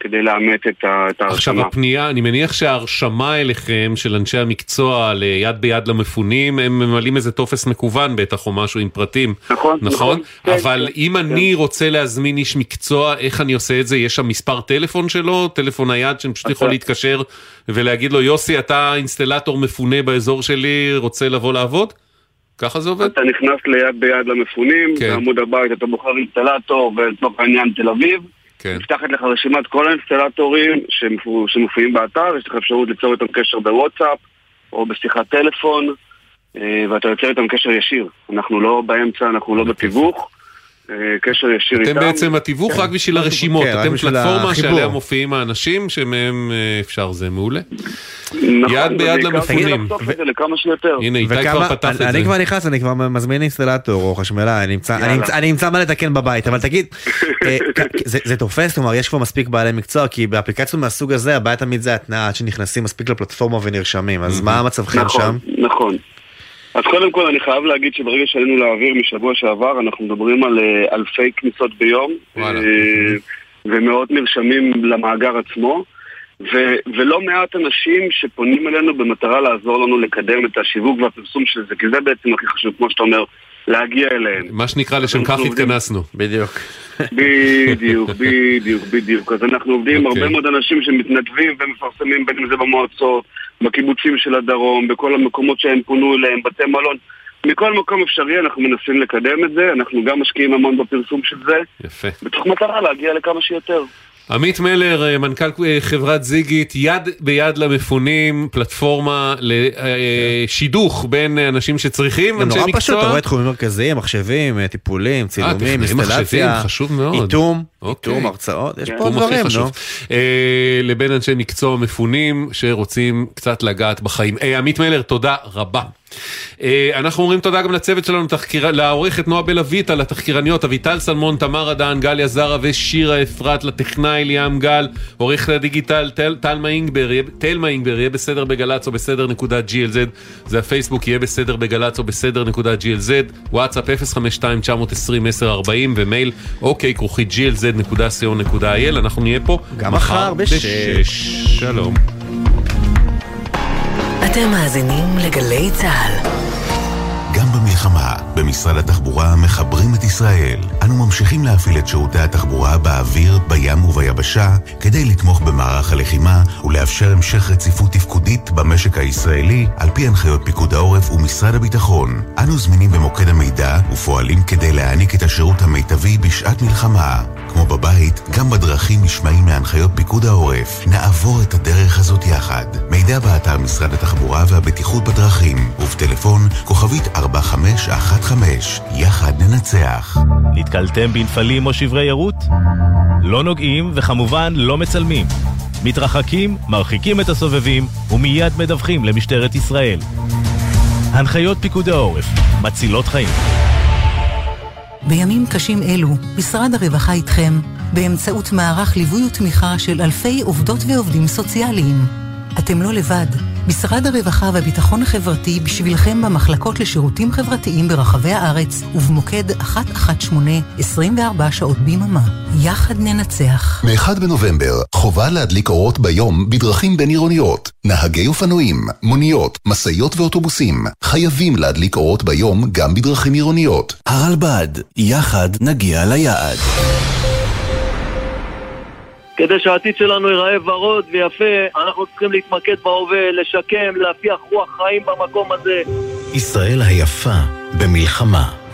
כדי לאמת את ה- את עכשיו ההרשמה. הפנייה, אני מניח שההרשמה אליכם של אנשי המקצוע ליד ביד למפונים, הם ממלאים איזה טופס מקוון בטח או משהו עם פרטים. נכון, נכון? נכון. כן, אבל כן, אם אני רוצה להזמין איש מקצוע, איך אני עושה את זה? יש שם מספר טלפון שלו, טלפון נייד שאני פשוט יכול להתקשר ולהגיד לו, יוסי, אתה אינסטלטור מפונה באזור שלי, רוצה לבוא לעבוד? ככה זה עובד? אתה נכנס ליד ביד למפונים, כן. בעמוד הבית אתה בוחר אינסטלטור, ולצורך העניין תל אביב. כן. נפתחת לך רשימת כל האינסטלטורים שמופיעים באתר, יש לך אפשרות ליצור איתם קשר בוואטסאפ או בשיחת טלפון, אה, ואתה יוצר איתם קשר ישיר. אנחנו לא באמצע, אנחנו לא בתיווך. אה, קשר ישיר איתם. אתם בעצם התיווך רק בשביל הרשימות, כן, אתם פלטפורמה. שעליה מופיעים האנשים שמהם אה, אפשר, זה מעולה. נכון, יד ביד למפונים. לחשוף את זה לכמה שיותר. הנה, איתי כבר פתח את אני זה. כבר נכנס, אני כבר מזמין אינסטלטור או חשמלאי, אני אמצא- יאללה. אני אמצא- אני אמצא מה לתקן בבית, אבל תגיד, אה, זה זה תופס? כלומר, יש כבר מספיק בעלי מקצוע, כי באפליקציות מהסוג הזה, הבעיה תמיד זה התנאה, עד שנכנסים מספיק לפלטפורמה ונרשמים, אז מה מצבכם נכון, שם? נכון. אז קודם כל אני חייב להגיד שברגע שעלינו לאוויר משבוע שעבר, אנחנו מדברים על אה, אלפי כניסות ביום. אה, ומאות נרשמים למאגר עצמו, ו- ולא מעט אנשים שפונים אלינו במטרה לעזור לנו לקדם את השיווק והפרסום של זה, כי זה בעצם הכי חשוב, כמו שאתה אומר, להגיע אליהם. מה שנקרא, לשם כך התכנסנו. בדיוק. בדיוק, בדיוק, בדיוק. אז אנחנו עובדים עם אוקיי. הרבה מאוד אנשים שמתנדבים ומפרסמים בין אם זה במועצות, בקיבוצים של הדרום, בכל המקומות שהם פונו אליהם, בתי מלון. מכל מקום אפשרי אנחנו מנסים לקדם את זה, אנחנו גם משקיעים המון בפרסום של זה, יפה. בתוך מטרה להגיע לכמה שיותר. עמית מלר, אה, מנכ"ל אה, חברת זיגית, יד ביד למפונים, פלטפורמה לשידוך בין אה, אנשים שצריכים, זה אנשי נורא פשוט, מקצוע. אתה רואה תחומים מרכזיים, מחשבים, טיפולים, צילומים, אינסטלציה. איתום, אוקיי. איתום, הרצאות, יש פה דברים. נו. לבין אנשי מקצוע מפונים שרוצים קצת לגעת בחיים. עמית מלר, תודה רבה. אה, אנחנו אומרים תודה גם לצוות שלנו, תחקיר... לעורכת נועה בלויטה, לתחקירניות אביטל סלמון, תמר אדן, גליה זרה ושירה אפרת, לטכנאי ליאם גל, עורכת הדיגיטל טל- טלמה אינגבר, תלמה אינגבר, יהיה בסדר בגל"צ או בסדר נקודה glz, זה הפייסבוק, יהיה בסדר בגל"צ או בסדר נקודה glz, וואטסאפ 052-920-1040 ומייל אוקיי כרוכית glz.co.il, אנחנו נהיה פה גם מחר בשש. שלום. אתם מאזינים לגלי צה"ל. גם במלחמה, במשרד התחבורה מחברים את ישראל. אנו ממשיכים להפעיל את שירותי התחבורה באוויר, בים וביבשה, כדי לתמוך במערך הלחימה ולאפשר המשך רציפות תפקודית במשק הישראלי, על פי הנחיות פיקוד העורף ומשרד הביטחון. אנו זמינים במוקד המידע ופועלים כדי להעניק את השירות המיטבי בשעת מלחמה. כמו בבית, גם בדרכים נשמעים מהנחיות פיקוד העורף. נעבור את הדרך הזאת יחד. מידע באתר משרד התחבורה והבטיחות בדרכים, ובטלפון כוכבית 4515. יחד ננצח. נתקלתם בנפלים או שברי ערות? לא נוגעים וכמובן לא מצלמים. מתרחקים, מרחיקים את הסובבים ומיד מדווחים למשטרת ישראל. הנחיות פיקוד העורף, מצילות חיים. בימים קשים אלו, משרד הרווחה איתכם, באמצעות מערך ליווי ותמיכה של אלפי עובדות ועובדים סוציאליים. אתם לא לבד. משרד הרווחה והביטחון החברתי בשבילכם במחלקות לשירותים חברתיים ברחבי הארץ ובמוקד 118 24 שעות ביממה. יחד ננצח. מ-1 בנובמבר, חובה להדליק אורות ביום בדרכים בין-עירוניות. נהגי אופנועים, מוניות, משאיות ואוטובוסים חייבים להדליק אורות ביום גם בדרכים עירוניות. הרלב"ד, יחד נגיע ליעד. כדי שהעתיד שלנו ייראה ורוד ויפה, אנחנו צריכים להתמקד בהווה, לשקם, להפיח רוח חיים במקום הזה. ישראל היפה במלחמה.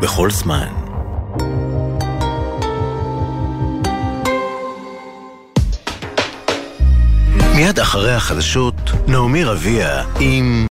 בכל זמן. מיד אחרי החדשות, נעמי רביע עם...